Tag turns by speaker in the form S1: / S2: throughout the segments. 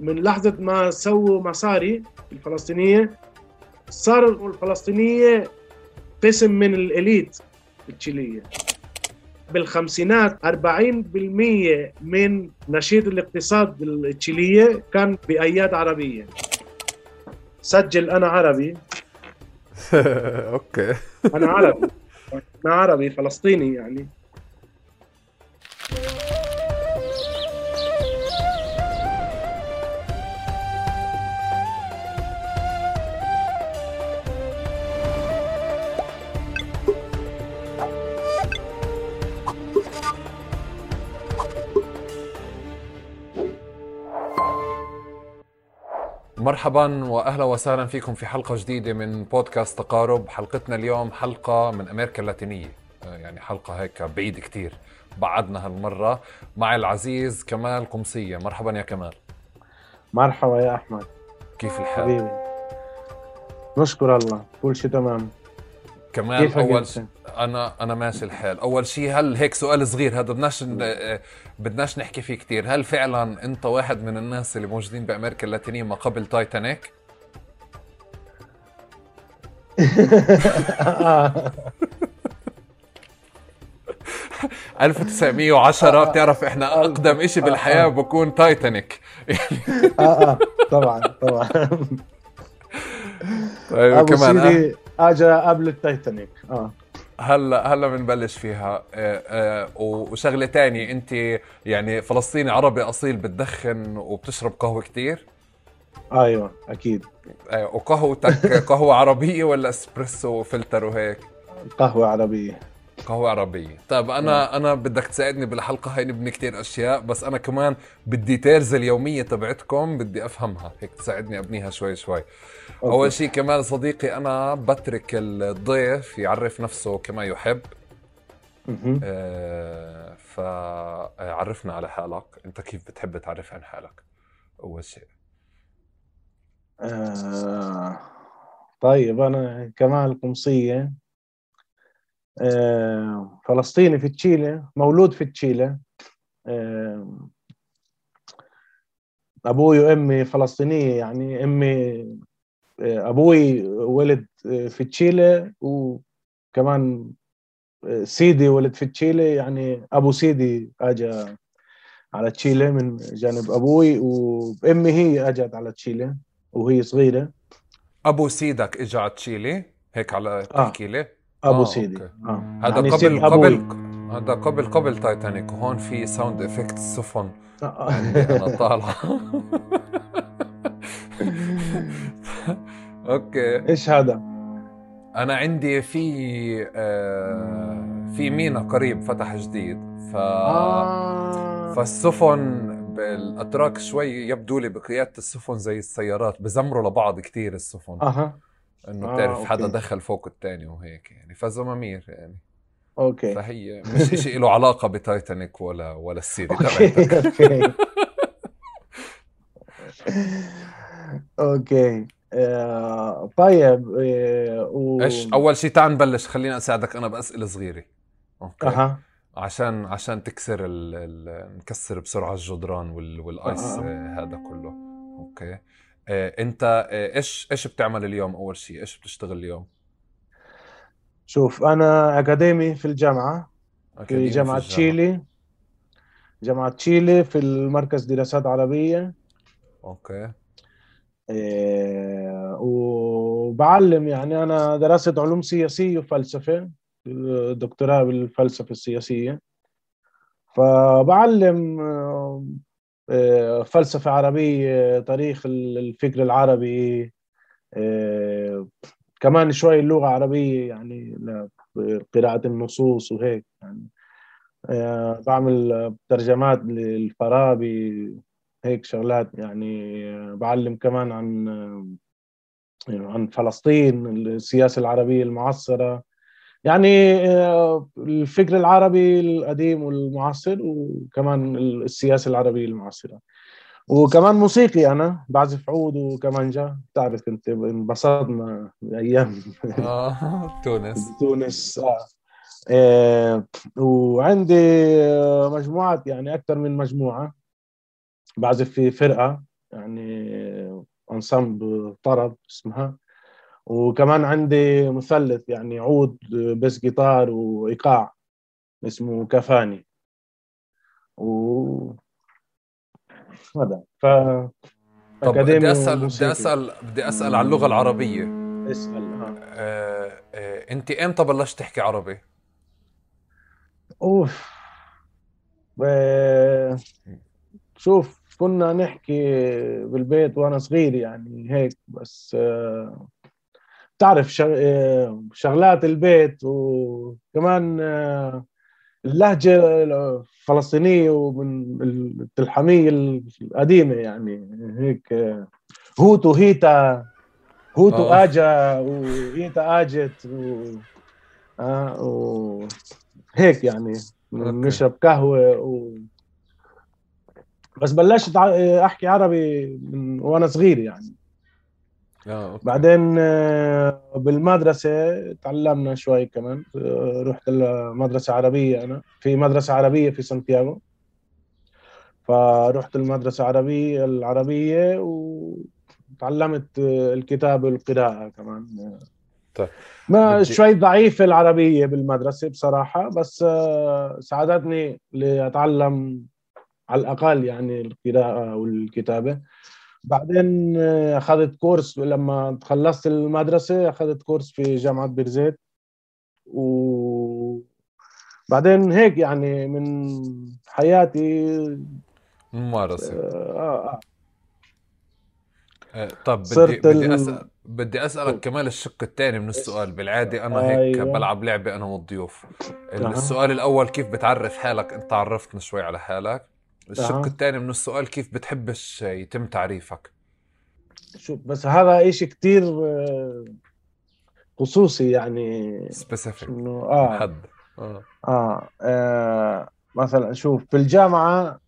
S1: من لحظة ما سووا مصاري الفلسطينية صار الفلسطينية قسم من الإليت التشيلية. بالخمسينات 40% من نشيط الاقتصاد التشيلية كان بأياد عربية. سجل أنا عربي.
S2: أوكي.
S1: أنا عربي. أنا عربي فلسطيني يعني.
S2: مرحبا واهلا وسهلا فيكم في حلقة جديدة من بودكاست تقارب. حلقتنا اليوم حلقة من أمريكا اللاتينية. آه، يعني حلقة هيك بعيد كتير. بعدنا هالمرة مع العزيز كمال قمصية. مرحبا يا كمال.
S1: مرحبا يا أحمد.
S2: كيف الحال؟
S1: حبيبي. نشكر الله. كل شيء تمام. كيفك
S2: أول. أنا أنا ماشي الحال. أول شيء هل هيك سؤال صغير هذا بدناش ن- بدناش نحكي فيه كتير. هل فعلا أنت واحد من الناس اللي موجودين بأمريكا اللاتينية ما قبل تايتانيك؟ 1910 بتعرف إحنا أقدم إشي بالحياة بكون تايتانيك.
S1: آه آه طبعا طبعا.
S2: طيب كمان آه.
S1: اجى قبل التايتانيك. آه.
S2: هلا هلا بنبلش فيها. آه، آه، وشغلة تانية أنت يعني فلسطيني عربي أصيل بتدخن وبتشرب قهوة كتير؟
S1: أيوه أكيد.
S2: آه، وقهوتك قهوة عربية ولا إسبريسو فلتر وهيك؟
S1: قهوة عربية.
S2: قهوة عربية. طيب أنا أنا بدك تساعدني بالحلقة هاي نبني كتير أشياء بس أنا كمان بال details اليومية تبعتكم بدي أفهمها. هيك تساعدني أبنيها شوي شوي.
S1: okay.
S2: أول شيء كمال صديقي أنا بترك الضيف يعرف نفسه كما يحب. آه، فعرفنا على حالك. أنت كيف بتحب تعرف عن حالك؟ أول شيء
S1: آه طيب أنا كمال قمصية. آه فلسطيني في تشيلي مولود في تشيلي آه أبوي وأمي فلسطينية يعني أمي آه أبوي ولد آه، في تشيلي وكمان آه، سيدي ولد في تشيلي يعني أبو سيدي اجى على تشيلي من جانب أبوي وأمي هي أجت على تشيلي وهي صغيرة.
S2: أبو سيدك إجا على تشيلي هيك على تحكي لي.
S1: أبو
S2: آه،
S1: سيدي. آه
S2: هذا
S1: يعني
S2: قبل قبل. هذا قبل قبل تايتانيك وهون في sound effect السفن
S1: آه، آه.
S2: عندي أنا طالع أوكي
S1: إيش هذا؟
S2: أنا عندي في آه في مينا قريب فتح جديد ف
S1: آه.
S2: فالسفن بالأتراك شوي يبدو لي بقيادة السفن زي السيارات بزمروا لبعض كتير السفن
S1: أها
S2: انه
S1: آه،
S2: بتعرف حدا. دخل فوق الثاني وهيك يعني فزمامير يعني.
S1: okay.
S2: فهي مش شيء له علاقة بتايتانيك ولا ولا السيري.
S1: أوكي
S2: تبعتك
S1: أوكي. أوكي. آه، طيب آه، و...
S2: إيش؟ أول شيء تعال نبلش. خليني أساعدك أنا بأسئلة صغيرة. okay.
S1: أها.
S2: عشان عشان تكسر ال... ال... نكسر بسرعة الجدران وال... وال
S1: ice
S2: آه. هذا كله. okay. انت آه إيش إيش بتعمل اليوم أول شيء إيش بتشتغل اليوم؟
S1: شوف أنا أكاديمي في الجامعة في
S2: جامعة.
S1: تشيلي. جامعة تشيلي في المركز دراسات عربية.
S2: أوكي.
S1: آه، وبعلم يعني أنا درست علوم سياسية وفلسفة دكتوراه بالفلسفة السياسية. فبعلم آه، آه، فلسفة عربية تاريخ الفكر العربي آه، كمان شوي اللغة العربيه يعني قراءه النصوص وهيك يعني. آه، بعمل ترجمات للفارابي هيك شغلات يعني آه، بعلم كمان عن آه، عن فلسطين السياسة العربية المعاصرة. يعني آه، الفكر العربي القديم والمعاصر وكمان السياسة العربية المعاصرة. وكمان موسيقي أنا بعزف عود وكمانجا بتعرف أنت انبسطنا بأيام
S2: آه تونس.
S1: تونس آه. آه، وعندي آه، مجموعات يعني أكثر من مجموعة. بعزف في فرقة يعني أنسامبل طرب اسمها. وكمان عندي مثلث يعني عود بس جيتار وإيقاع اسمه كفاني و هذا. ف
S2: طب بدي اسال بدي اسال بدي أسأل عن اللغة العربية.
S1: اسأل
S2: آه. آه آه أنت إمتى بلشت تحكي عربي؟
S1: أوف. آه شوف كنا نحكي بالبيت وأنا صغير يعني هيك بس آه تعرف آه، شغلات البيت وكمان آه اللهجة الفلسطينية ومن التلحمية القديمة يعني هيك آه، هوتو هيتا هوتو أوه. آجا وهيتا آجت و... آه و... هيك يعني نشرب قهوة و... بس بلشت أحكي عربي من وأنا صغير يعني آه، okay. بعدين آه، بالمدرسة تعلمنا شوي كمان. آه، رحت المدرسة عربية أنا. في مدرسة عربية في سانتياغو. فرحت المدرسة العربية العربية وتعلمت الكتابة والقراءة كمان. طيب. ما بدي... شوي ضعيف العربية بالمدرسة بصراحة بس ساعدتني لأتعلم على الأقل يعني القراءة والكتابة. بعدين آه، أخذت كورس لما خلصت المدرسة أخذت كورس في جامعة بيرزيت. و بعدين هيك يعني من حياتي
S2: ممارسة. آه آه. آه. طب بدي بدي اسال بدي أسألك كمان الشق الثاني من السؤال. بالعادة أنا هيك أيوة. بلعب لعبة أنا والضيوف. السؤال الأول كيف بتعرف حالك؟ أنت عرفتنا شوي على حالك. الشق. الثاني من السؤال كيف بتحبش يتم تعريفك
S1: شوف بس هذا إشي كتير آه، خصوصي يعني
S2: specific
S1: إنه آه. حد آه. آه. آه مثلا شوف في الجامعة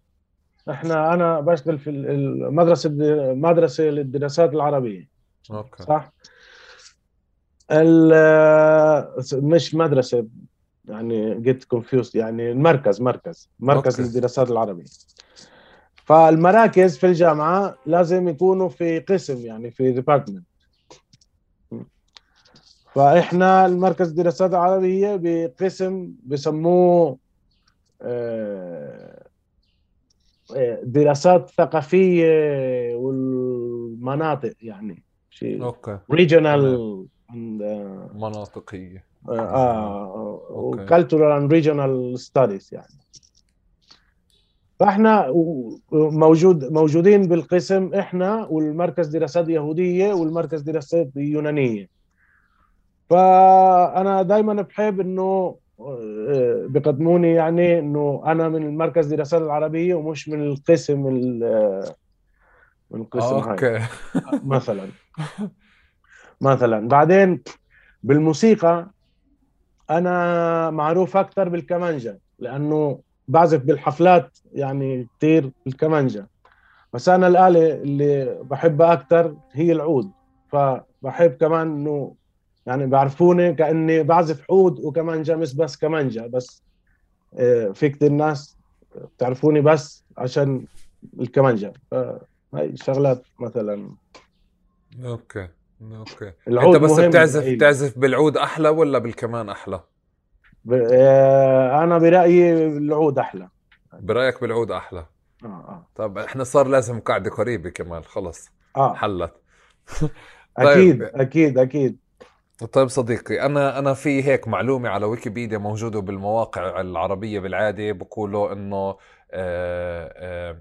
S1: إحنا أنا بشتغل في المدرسة مدرسة للدراسات العربية
S2: okay
S1: صح مش مدرسة يعني get confused يعني المركز مركز مركز okay. للدراسات العربية. فالمراكز في الجامعة لازم يكونوا في قسم يعني في department فإحنا المركز الدراسات العربية بقسم بسموه آه، آه، دراسات ثقافية والمناطق يعني
S2: شيء okay.
S1: regional
S2: مناطقية.
S1: آه و cultural and regional studies يعني. فإحنا موجود موجودين بالقسم إحنا والمركز دراسات يهودية والمركز دراسات يونانية. فأنا دائما بحب إنه آه، بقدموني يعني إنه أنا من المركز دراسات العربية ومش من القسم من القسم
S2: أوكي. هاي.
S1: مثلا. مثلا. بعدين بالموسيقى أنا معروف أكثر بالكمانجا لأنه بعزف بالحفلات يعني كثير الكمانجا بس أنا الآلة اللي بحبها أكثر هي العود. فبحب كمان إنه يعني بعرفوني كأني بعزف عود وكمانجا مش بس كمانجا بس آه، في كثير ناس بتعرفوني بس عشان الكمانجا فهي شغلات مثلا.
S2: أوكي. أوكي. أنت بس بتعزف بتعزف بالعود أحلى ولا بالكمان أحلى؟
S1: ب... آه، أنا برأيي العود أحلى.
S2: برأيك بالعود أحلى.
S1: آه آه.
S2: طب إحنا صار لازم قاعدة قريبة كمان خلص.
S1: آه.
S2: حلت.
S1: طيب. أكيد أكيد أكيد.
S2: طيب صديقي أنا أنا في هيك معلومة على ويكيبيديا موجودة بالمواقع العربية بالعادة بقولوا إنه آه، آه،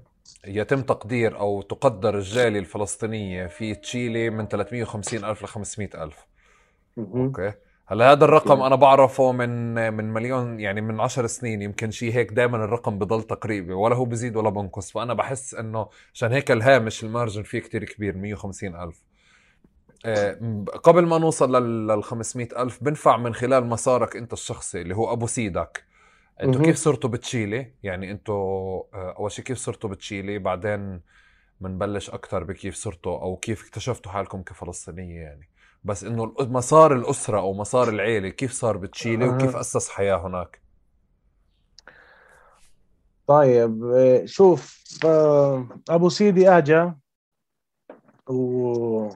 S2: يتم تقدير أو تقدر الجالية الفلسطينية في تشيلي من 350 ألف ل 500 ألف أوكي. هلا هذا الرقم أنا بعرفه من من مليون يعني من عشر سنين يمكن شيء هيك دائما الرقم بضل تقريبي ولا هو بزيد ولا بنقص. فأنا بحس إنه عشان هيك الهامش المارجن فيه كتير كبير 150 ألف. آه، قبل ما نوصل لل 500 ألف بنفع من خلال مسارك أنت الشخصي اللي هو أبو سيدك. أنتوا كيف صرتوا بتشيلي؟ يعني أنتوا آه، أول شيء كيف صرتوا بتشيلي؟ بعدين بنبلش أكثر بكيف صرتوا أو كيف اكتشفتوا حالكم كفلسطينية يعني؟ بس إنه مسار الأسرة أو مسار العيلة كيف صار بتشيلي وكيف أسس حياة هناك؟
S1: طيب آه، شوف آه، أبو سيدي اجا ومثل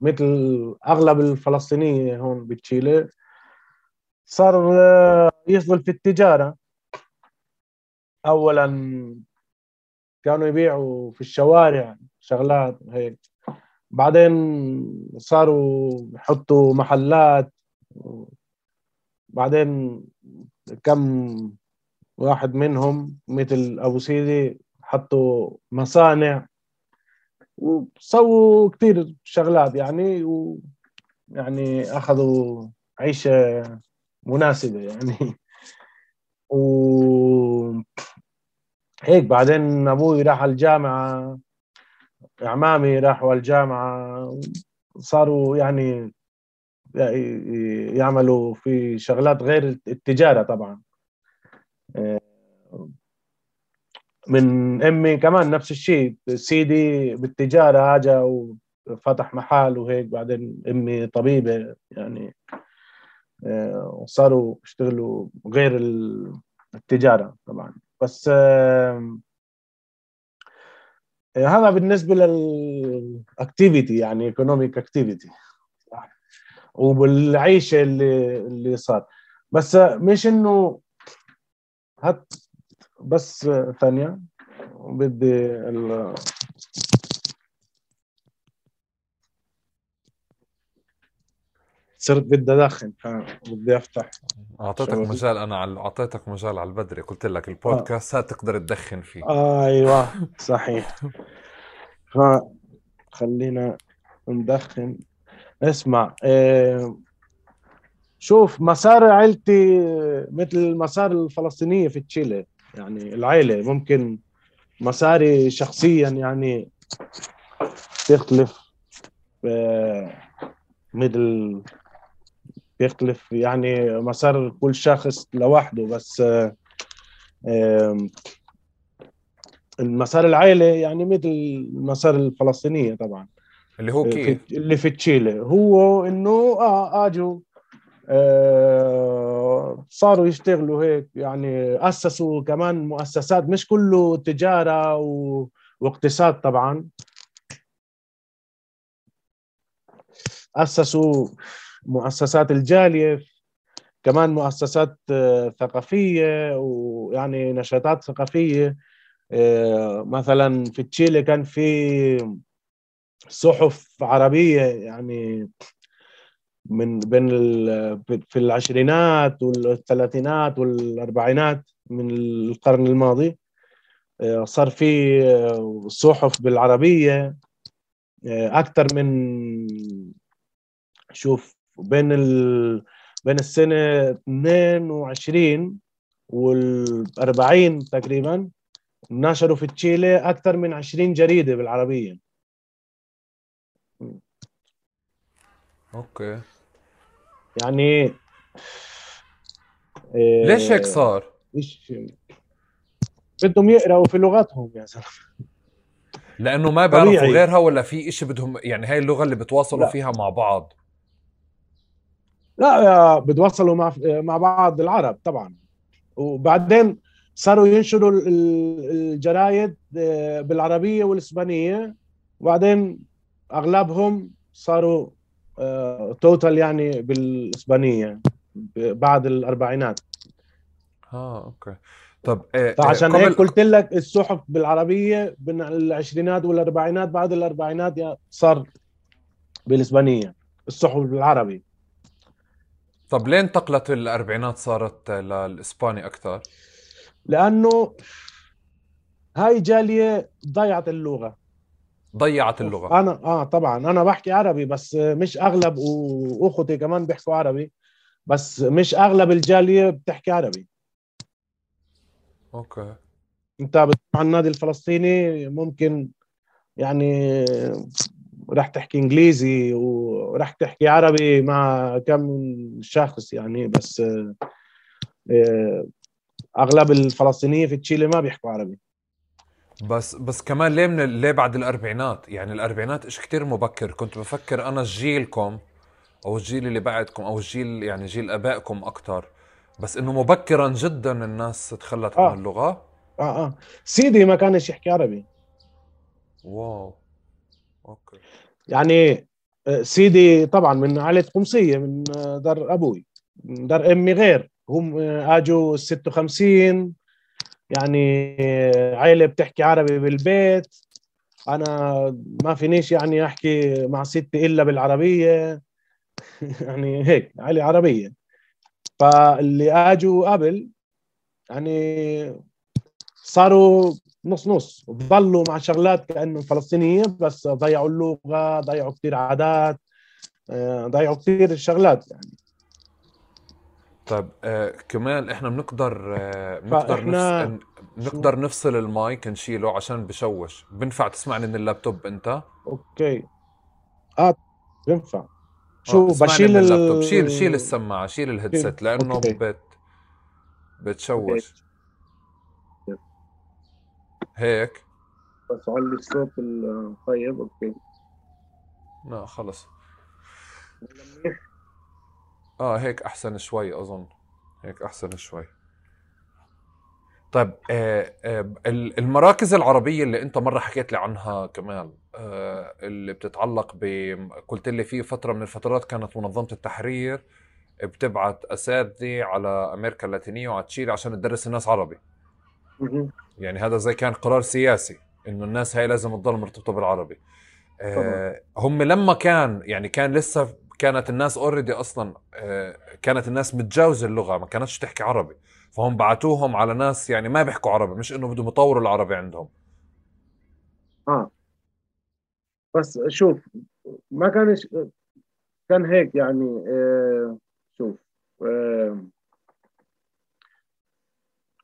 S1: مثل أغلب الفلسطينية هون بتشيلي صار يشتغل في التجارة. اولا كانوا يبيعوا في الشوارع شغلات هيك بعدين صاروا يحطوا محلات بعدين كم واحد منهم مثل أبو سيدي حطوا مصانع وسووا كثير شغلات يعني و يعني أخذوا عيشة مناسبة يعني. و هيك بعدين أبوي راح الجامعة اعمامي راحوا الجامعة صاروا يعني يعملوا في شغلات غير التجارة طبعا. من أمي كمان نفس الشيء سيدي بالتجارة اجى وفتح محل وهيك بعدين أمي طبيبة يعني. وصاروا يشتغلوا غير التجارة طبعا. بس هذا بالنسبة لل activity يعني economic activity وبالعيشة اللي اللي صار. بس مش إنه هات بس ثانية بدي صرت بدي أدخن بدي أفتح.
S2: أعطيتك مجال أنا على أعطيتك مجال على البدري. قلت لك البودكاست آه. تقدر تدخن فيه.
S1: آه أيوه صحيح. خلينا ندخن. اسمع إيه شوف مسار عائلتي مثل المسار الفلسطينية في تشيلي. يعني العائلة ممكن مساري شخصيا يعني تختلف مثل بيختلف يعني مسار كل شخص لوحده بس المسار العائلة يعني مثل المسار الفلسطينية طبعا.
S2: اللي هو كيف؟
S1: اللي في تشيلي. هو إنه آه آجوا آه صاروا يشتغلوا هيك يعني أسسوا كمان مؤسسات مش كله تجارة و... واقتصاد طبعا. أسسوا مؤسسات الجالية كمان مؤسسات آه، ثقافية ويعني نشاطات ثقافية. آه، مثلا في تشيلي كان في صحف عربية يعني من بين في العشرينات والثلاثينات والأربعينات من القرن الماضي. آه، صار في صحف بالعربية. أكثر من شوف بين ال... بين السنة 22 وال 40 تقريبا نشروا في تشيلي أكثر من 20 جريدة بالعربية.
S2: أوكي.
S1: يعني
S2: ليش هيك صار؟
S1: ليش بدهم يقرأوا في لغتهم يا زلمة.
S2: لأنه ما بيعرفوا غيرها ولا في إشي بدهم يعني هاي اللغة اللي بتواصلوا لا. فيها مع بعض.
S1: لا بتواصلوا مع مع بعض العرب طبعا. وبعدين صاروا ينشروا الجرايد آه، بالعربية والإسبانية. وبعدين أغلبهم صاروا total آه، يعني بالإسبانية بعد الأربعينات.
S2: آه أوكي. طب
S1: إيه فعشان هيك قلت لك الصحف بالعربية بين العشرينات والأربعينات بعد الأربعينات صار بالإسبانية الصحف بالعربي.
S2: طب ليه انتقلت الأربعينات صارت للاسباني أكثر؟
S1: لأنه هاي جالية ضيعت اللغة.
S2: ضيعت اللغة.
S1: أنا آه طبعا. أنا بحكي عربي بس مش أغلب وأخوتي كمان بيحكوا عربي بس مش أغلب الجالية بتحكي عربي. أوكي. أنت على النادي الفلسطيني ممكن يعني راح تحكي إنجليزي وراح تحكي عربي مع كم شخص يعني بس آه، أغلب الفلسطينيين في تشيلي ما بيحكوا عربي.
S2: بس بس كمان ليه من ليه بعد الأربعينات؟ يعني الأربعينات إيش كتير مبكر. كنت بفكر أنا جيلكم أو الجيل اللي بعدكم أو الجيل يعني جيل آبائكم أكثر بس إنه مبكرا جدا الناس تخلت آه. عن اللغة؟
S1: آه آه. سيدي ما كانش يحكي عربي.
S2: واو. أوكي.
S1: يعني آه، سيدي طبعا من عائله حمصية من آه، دار أبوي من دار أمي غير. هم آه، آجوا 56 يعني عائله بتحكي عربي بالبيت. أنا ما فينيش يعني أحكي مع ستي إلا بالعربية. يعني هيك عائله عربية. فاللي آجوا قبل يعني صاروا نص نص. ضلوا مع شغلات كانه فلسطينيه بس ضيعوا اللغة ضيعوا كثير عادات آه، ضيعوا كثير شغلات يعني.
S2: طيب آه كمان إحنا بنقدر آه بنقدر نفس... بنقدر نفصل المايك نشيله عشان بشوش. بنفع تسمعني من اللابتوب أنت؟
S1: أوكي. آه بينفع آه، شو
S2: بشيل من اللابتوب. شيل شيل السماعة شيل ال headset لأنه. بت بتشوش. هيك.
S1: بس علي الصوت طيب أوكي.
S2: لا خلص. آه هيك أحسن شوي أظن. هيك أحسن شوي. طيب آه آه المراكز العربية اللي أنت مرة حكيت لي عنها كمان آه اللي بتتعلق ب قلت لي في فترة من الفترات كانت منظمة التحرير بتبعت أساتذة على أمريكا اللاتينية وعلى تشيلي عشان تدرس الناس عربي. يعني هذا زي كان قرار سياسي إنه الناس هاي لازم تضل مرتبطة بالعربي. آه هم لما كان يعني كان لسه كانت الناس اوريدي أصلا آه كانت الناس متجاوزة اللغة ما كانتش تحكي عربي. فهم بعتوهم على ناس يعني ما بيحكوا عربي مش إنه بدهم يطوروا العربي عندهم.
S1: آه. بس شوف ما كان كان هيك يعني آه شوف آه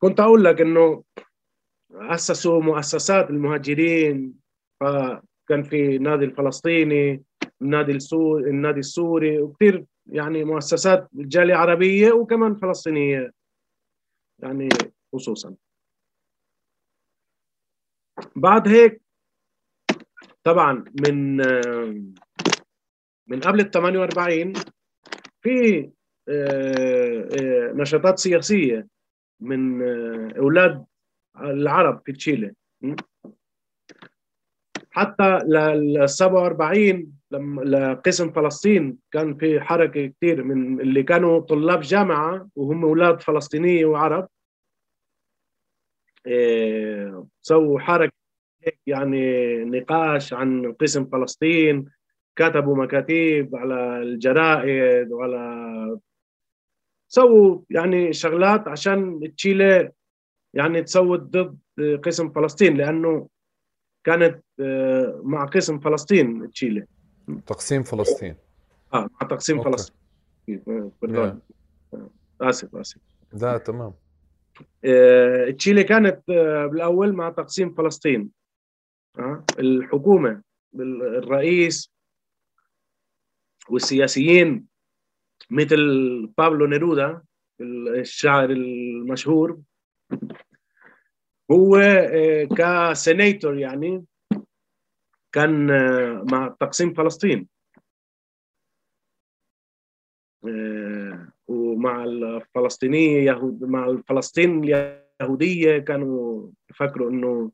S1: كنت أقول لك إنه أسسوا مؤسسات المهاجرين فكان في النادي الفلسطيني النادي السوري النادي السوري وكثير يعني مؤسسات جالية عربية وكمان فلسطينية يعني خصوصا. بعد هيك طبعا من من قبل ال 48 في آه، آه، نشاطات سياسية. من آه، أولاد العرب في تشيلي. حتى لل 47 لما لقسم فلسطين كان في حركة كثير من اللي كانوا طلاب جامعة وهم أولاد فلسطينيه وعرب. إيه سووا حركة يعني نقاش عن قسم فلسطين كتبوا مكاتيب على الجرائد وعلى سووا يعني شغلات عشان تشيلي يعني تصوت ضد قسم فلسطين لأنه كانت آه، مع قسم فلسطين تشيلي.
S2: تقسيم فلسطين.
S1: آه مع تقسيم أوكي. فلسطين. yeah. آسف آسف.
S2: لا تمام.
S1: آه، تشيلي كانت آه، بالأول مع تقسيم فلسطين. الحكومة الرئيس والسياسيين مثل بابلو نيرودا الشاعر المشهور. هو آه، كسينيتور يعني كان آه، مع تقسيم فلسطين. آه، ومع الفلسطينية يهود مع الفلسطين اليهودية كانوا يفكروا إنه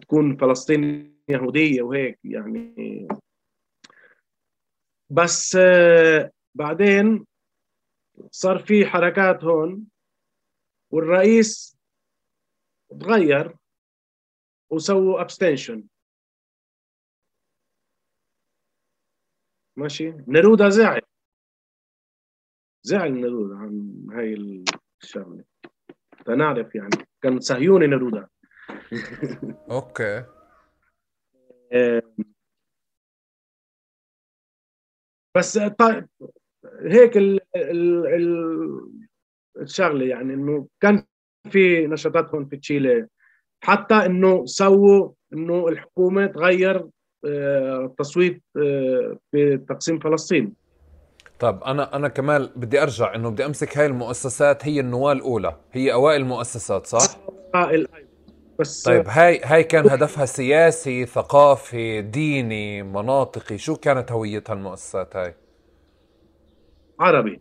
S1: تكون فلسطين يهودية وهيك يعني. بس بعدين صار في حركات هون والرئيس تغير وسووا ابستنشن ماشي؟ نيرودا زعل. زعل نيرودا عن هاي الشغلة. تنعرف يعني كان صهيوني نيرودا
S2: أوكي.
S1: بس طيب هيك ال ال ال الشغلة يعني إنه كان في نشاطات هون في تشيلي. حتى إنه سووا إنه الحكومة تغير التصويت آه، آه، في تقسيم فلسطين.
S2: طيب أنا أنا كمان بدي أرجع إنه بدي أمسك هاي المؤسسات هي النواة الأولى. هي أوائل المؤسسات صح؟
S1: أوائل بس
S2: طيب هاي هاي كان هدفها سياسي ثقافي ديني مناطقي. شو كانت هويتها المؤسسات هاي؟
S1: عربي.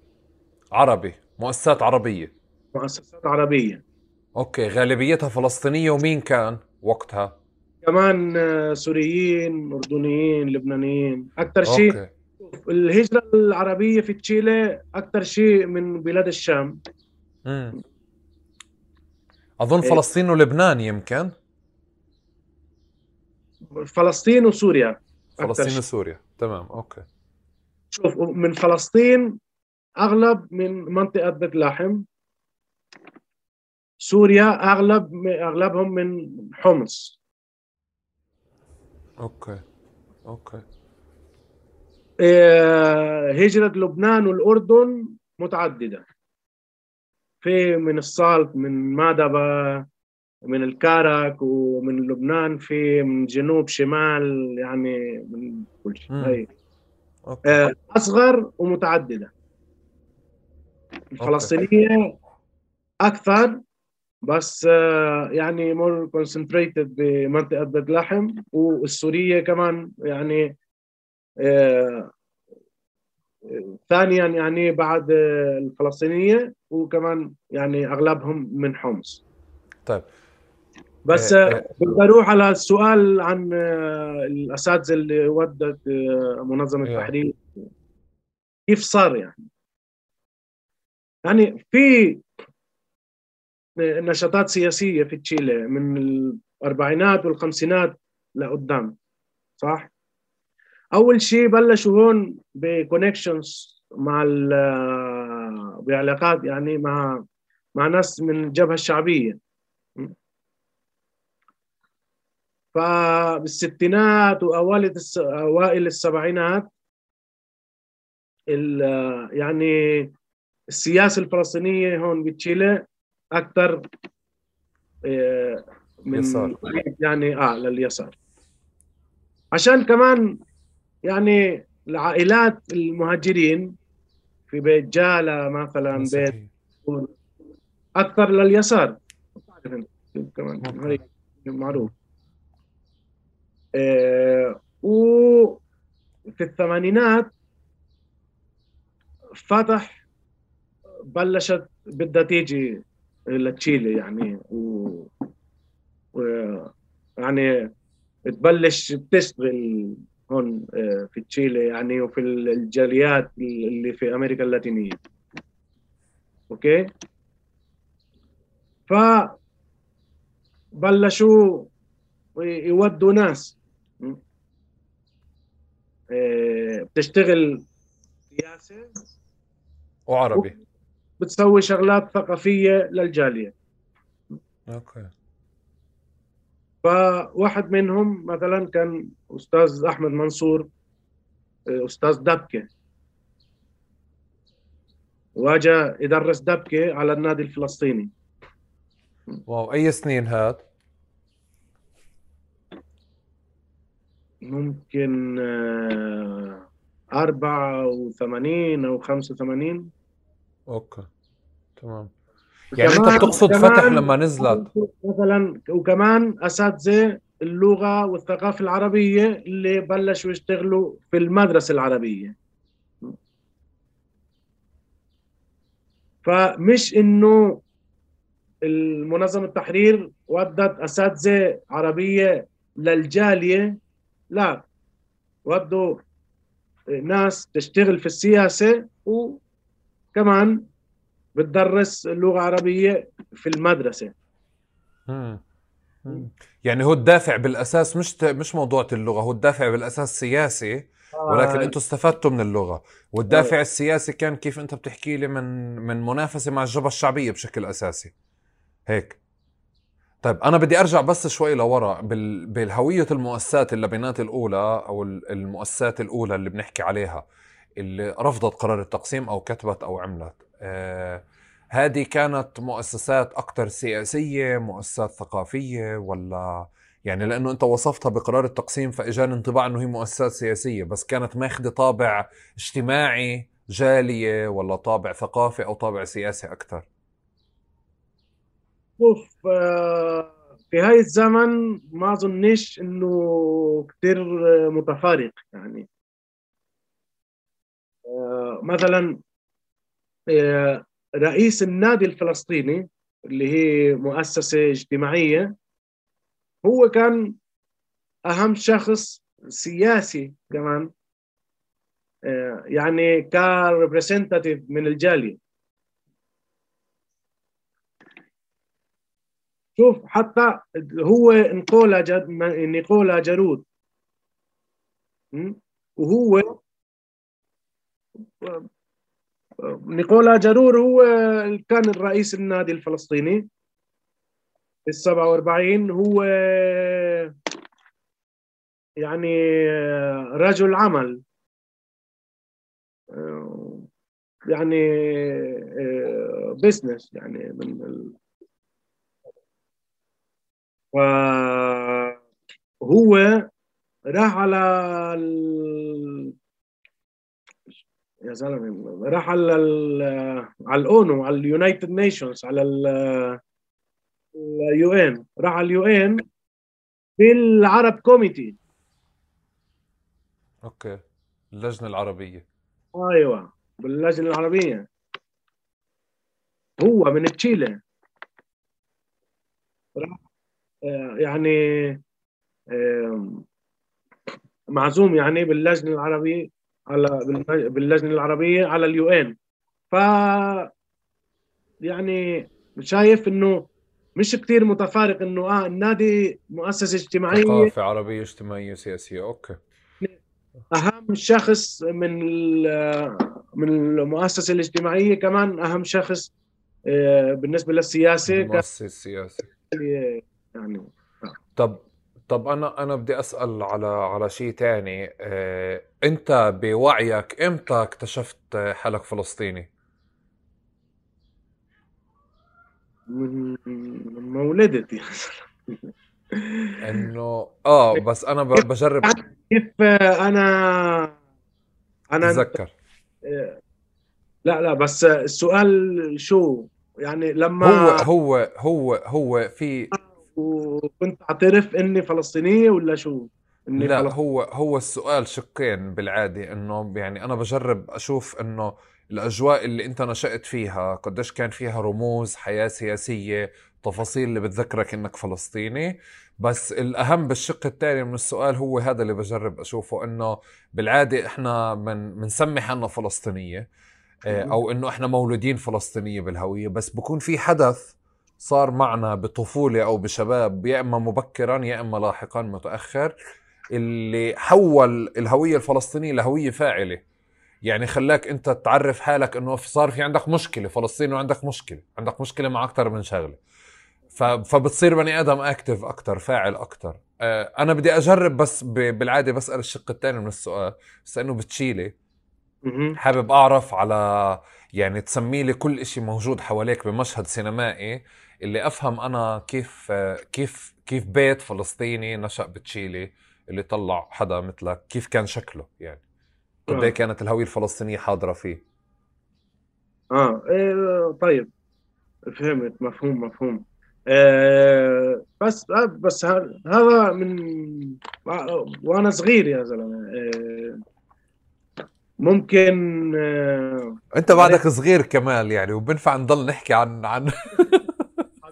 S2: عربي. مؤسسات عربية.
S1: مؤسسات عربية.
S2: أوكي. غالبيتها فلسطينية ومين كان وقتها؟
S1: كمان آه، سوريين أردنيين لبنانيين. أكثر شيء
S2: أوكي.
S1: الهجرة العربية في تشيلي أكثر شيء من بلاد الشام.
S2: مم. أظن
S1: إيه.
S2: فلسطين ولبنان يمكن.
S1: فلسطين وسوريا
S2: فلسطين. وسوريا. تمام. أوكي.
S1: شوف من فلسطين أغلب من منطقة بيت لاحم سوريا أغلب أغلبهم من حمص.
S2: أوكي. أوكي.
S1: آه، هجرة لبنان والأردن متعددة. في من السلط من مادبة من الكرك ومن لبنان في من جنوب شمال يعني من كل شيء. آه، أصغر ومتعددة. الفلسطينية أكثر بس آه، يعني more concentrated بمنطقة بيت لحم والسورية كمان يعني آه، ثانيا يعني بعد الفلسطينية وكمان يعني أغلبهم من حمص.
S2: طيب.
S1: بس
S2: آه،.
S1: بدي أروح على السؤال عن الأساتذة اللي ودت
S2: يا.
S1: التحرير كيف صار يعني؟ يعني في نشاطات سياسية في تشيلي من الأربعينات والخمسينات لقدام صح؟ أول شيء بلشوا هون بكونكشنز مع ال- بعلاقات يعني مع مع ناس من الجبهة الشعبية فبالستينات وأوائل الس- أوائل السبعينات ال- يعني السياسة الفلسطينية هون بتشيلي أكثر آه، من
S2: يسار.
S1: يعني آه لليسار عشان كمان يعني العائلات المهاجرين في بيت جالة مثلا بيت. أكثر لليسار كمان معروف آه وفي الثمانينات فتح بلشت بدها تيجي لتشيلي يعني و, و يعني تبلش تشتغل هون آه، في تشيلي يعني وفي الجاليات اللي في أمريكا اللاتينية. أوكي؟ ف بلشوا يودوا ناس? آه، بتشتغل سياسه
S2: وعربي.
S1: بتسوي شغلات ثقافية للجالية.
S2: أوكي.
S1: فواحد منهم مثلا كان أستاذ أحمد منصور آه، أستاذ دبكة. واجا يدرس دبكة على النادي الفلسطيني.
S2: واو أي سنين هاد؟
S1: ممكن آه، 84 أو 85
S2: أوكي تمام. يعني
S1: أنت
S2: بتقصد فتح لما نزلت.
S1: مثلا وكمان أساتذة اللغة والثقافة العربية اللي بلشوا يشتغلوا في المدرسة العربية. فمش إنه المنظمة التحرير ودت أساتذة عربية للجالية لا. ودوا ناس تشتغل في السياسة وكمان بتدرس اللغة العربية في المدرسة.
S2: مم. مم. يعني هو الدافع بالأساس مش ت... مش موضوع اللغة هو الدافع بالأساس سياسي ولكن أنتم استفدتوا من اللغة. والدافع السياسي كان كيف انت بتحكي لي من من منافسة مع الجبهة الشعبية بشكل أساسي. هيك. طيب أنا بدي أرجع بس شوي لورا بال... بالهوية المؤسسات اللبنات الأولى أو ال- المؤسسات الأولى اللي بنحكي عليها. اللي رفضت قرار التقسيم أو كتبت أو عملت. آه... هذه كانت مؤسسات أكثر سياسية مؤسسات ثقافية ولا؟ يعني لأنه أنت وصفتها بقرار التقسيم فإجاني انطباع أنه هي مؤسسات سياسية بس كانت ماخذه طابع اجتماعي جالية ولا طابع ثقافي أو طابع سياسي أكثر
S1: شوف آه، في هاي الزمن ما اظنش إنه كتير آه، متفارق يعني. مثلا آه، رئيس النادي الفلسطيني اللي هي مؤسسة اجتماعية هو كان أهم شخص سياسي كمان آه، يعني كريبريزنتاتيف من الجالية. شوف حتى هو نيكولا جد نيكولا جارود وهو نيكولا جارور هو كان الرئيس النادي الفلسطيني في ال 47 هو يعني رجل عمل يعني بزنس يعني من ال... وهو راح على. يا زلمة راح على. على ال UNO على ال United Nations على ال UN. راح على ال UN بال Arab
S2: Committee. okay. اللجنة
S1: العربية. أيوه باللجنة العربية. هو من تشيلي. راح آه، يعني معزوم يعني باللجنة العربية. على باللجنة العربية على ال UN. ف يعني شايف إنه مش كثير متفارق إنه آه النادي مؤسسة اجتماعية.
S2: ثقافة عربية اجتماعية سياسية okay.
S1: أهم شخص من من المؤسسة الاجتماعية كمان أهم شخص آه، بالنسبة للسياسة.
S2: المؤسس السياسي يعني طب طب أنا أنا بدي أسأل على على شيء ثاني آه أنت بوعيك إمتى اكتشفت حالك فلسطيني؟
S1: من ولدتي
S2: إنه آه بس أنا بجرب.
S1: كيف أنا
S2: أنا اتذكر
S1: لا لا بس السؤال شو؟ يعني لما
S2: هو هو هو هو في
S1: وكنت اعترف اني فلسطينيه ولا شو؟
S2: إني لا فلسطينية. هو هو السؤال شقين بالعادي إنه يعني أنا بجرب أشوف إنه الأجواء اللي أنت نشأت فيها قديش كان فيها رموز حياة سياسية تفاصيل اللي بتذكرك إنك فلسطيني بس الأهم بالشق الثاني من السؤال هو هذا اللي بجرب أشوفه إنه بالعادة إحنا من بنسمي حالنا فلسطينية آه، أو إنه إحنا مولودين فلسطينية بالهوية بس بكون في حدث صار معنا بطفولة أو بشباب يا إما مبكرا يا إما لاحقا متأخر اللي حول الهوية الفلسطينية لهوية فاعلة. يعني خلاك أنت تعرف حالك إنه صار في عندك مشكلة فلسطين وعندك مشكلة عندك مشكلة مع أكثر من شغلة. فبتصير بني آدم اكتف أكثر فاعل أكثر آه، أنا بدي أجرب بس بالعادة بسأل الشق الثاني من السؤال بس إنه بتشيلي. حابب أعرف على يعني تسمي لي كل إشي موجود حواليك بمشهد سينمائي اللي أفهم أنا كيف كيف كيف بيت فلسطيني نشأ بتشيلي اللي طلع حدا مثلك كيف كان شكله يعني؟ قد إيه آه. كانت الهوية الفلسطينية حاضرة فيه؟
S1: آه إيه طيب. فهمت مفهوم مفهوم. آه بس آه بس هذا من وأنا صغير يا زلمة. آه ممكن آه
S2: أنت بعدك صغير كمال يعني وبنفع نضل نحكي عن عن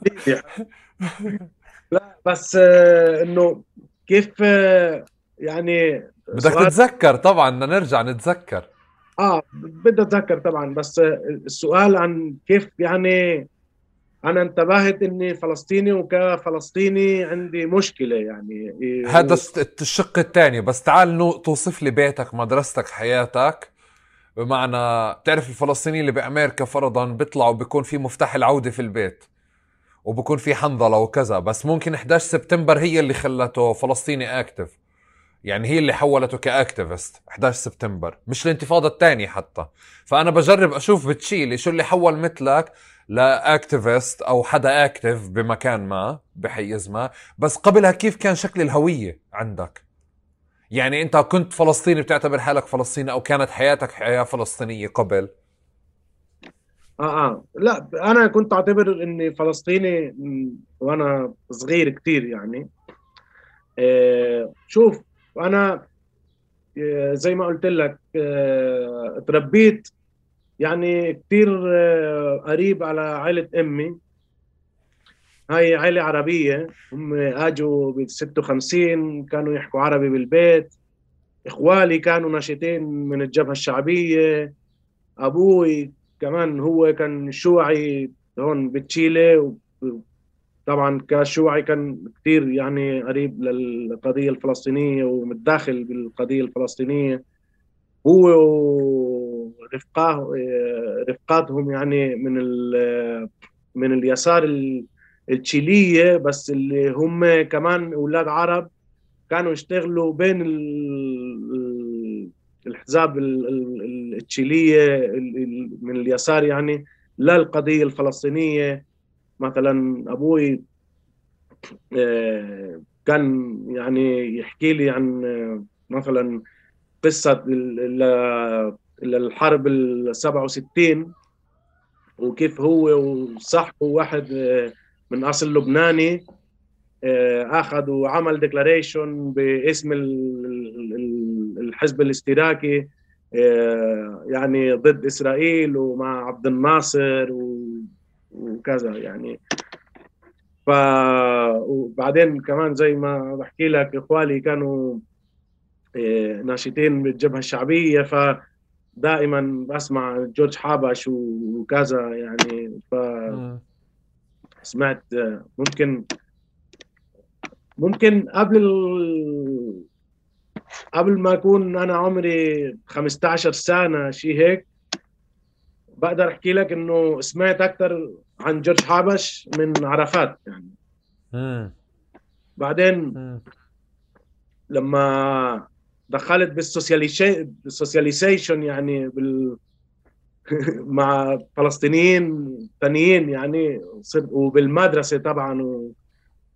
S1: لا بس آه إنه كيف آه يعني
S2: بدك تتذكر طبعا بدنا نرجع نتذكر.
S1: آه بدي أتذكر طبعا بس السؤال عن كيف يعني أنا انتبهت إني فلسطيني وكفلسطيني عندي مشكلة يعني.
S2: هذا الشق الثاني بس تعال توصف لي بيتك مدرستك حياتك. بمعنى بتعرف الفلسطينيين اللي بأمريكا فرضا بيطلعوا بيكون في مفتاح العودة في البيت. وبكون في حنظلة وكذا بس ممكن 11 سبتمبر هي اللي خلته فلسطيني active يعني هي اللي حولته ك activist 11 سبتمبر. مش الانتفاضة الثانية حتى. فأنا بجرب أشوف بتشيلي شو اللي حول مثلك ل activist أو حدا active بمكان ما بحيز ما بس قبلها كيف كان شكل الهوية عندك؟ يعني أنت كنت فلسطيني بتعتبر حالك فلسطيني أو كانت حياتك حياة فلسطينية قبل؟
S1: آه آه. لا أنا كنت أعتبر اني فلسطيني وأنا صغير كثير يعني. آه شوف أنا آه زي ما قلت لك آه تربيت يعني كثير آه، قريب على عائلة أمي. هاي عائلة عربية. هم أجوا ب 56 كانوا يحكوا عربي بالبيت. إخوالي كانوا ناشطين من الجبهة الشعبية. أبوي كمان هو كان شيوعي هون بتشيلي طبعا كشيوعي كان كثير يعني قريب للقضية الفلسطينية ومتداخل بالقضية الفلسطينية. هو ورفقاه رفقاتهم يعني من من اليسار التشيلية بس اللي هم كمان أولاد عرب كانوا يشتغلوا بين الحزاب التشيلية من اليسار يعني للقضية الفلسطينية. مثلا أبوي آه، كان يعني يحكي لي عن آه، مثلا قصة الحرب ال 67 وكيف هو وصاحبه واحد آه، من أصل لبناني اخذ وعمل ديكلاريشن باسم الحزب الاشتراكي آه، يعني ضد إسرائيل ومع عبد الناصر وكذا يعني ف وبعدين كمان زي ما بحكي لك اخوالي كانوا آه، ناشطين بالجبهة الشعبية فدائما بسمع جورج حابش وكذا يعني ف سمعت ممكن ممكن قبل. قبل ما أكون أنا عمري 15 سنة شيء هيك بقدر أحكي لك إنه سمعت أكثر عن جورج حابش من عرفات يعني. بعدين. لما دخلت بالسوسياليزيشن يعني بال مع فلسطينيين ثانيين يعني وبالمدرسة طبعا و...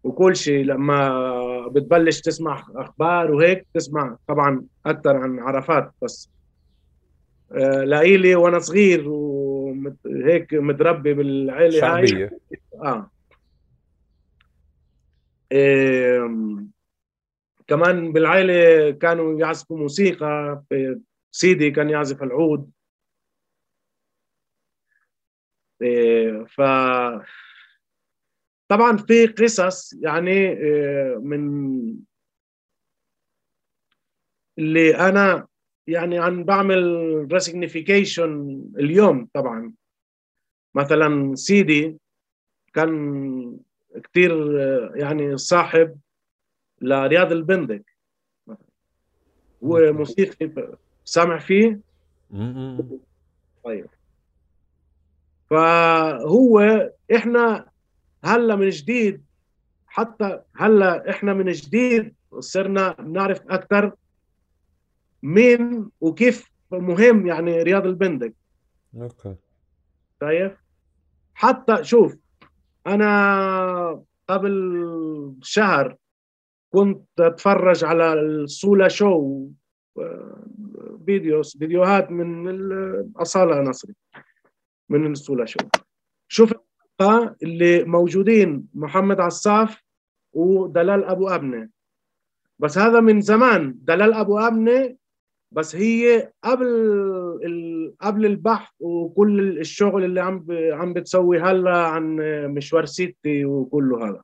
S1: وكل شيء لما بتبلش تسمع أخبار وهيك تسمع طبعا أكثر عن عرفات بس. آه لإلي وأنا صغير وهيك متربي بالعيلة
S2: شعبية. هاي
S1: آه. إيه كمان بالعائله كانوا يعزفوا موسيقى. سيدي كان يعزف العود. إيه ف طبعا في قصص يعني آه، من اللي أنا يعني عم بعمل ريسيجنيفيكيشن اليوم طبعا. مثلا سيدي كان كثير آه، يعني صاحب لرياض البندق. هو موسيقي سامع فيه؟ طيب. فهو إحنا هلا من جديد حتى هلا إحنا من جديد صرنا نعرف أكثر مين وكيف مهم يعني رياض البندق. okay. شايف حتى شوف أنا قبل شهر كنت أتفرج على ال Soula Show videos فيديوهات من أصالة نصري من ال Soula Show. شوف اللي موجودين محمد عساف ودلال أبو آمنة. بس هذا من زمان دلال أبو آمنة بس هي قبل قبل البحث وكل الشغل اللي عم عم بتسوي هلا عن مشوار سيتي وكله هذا.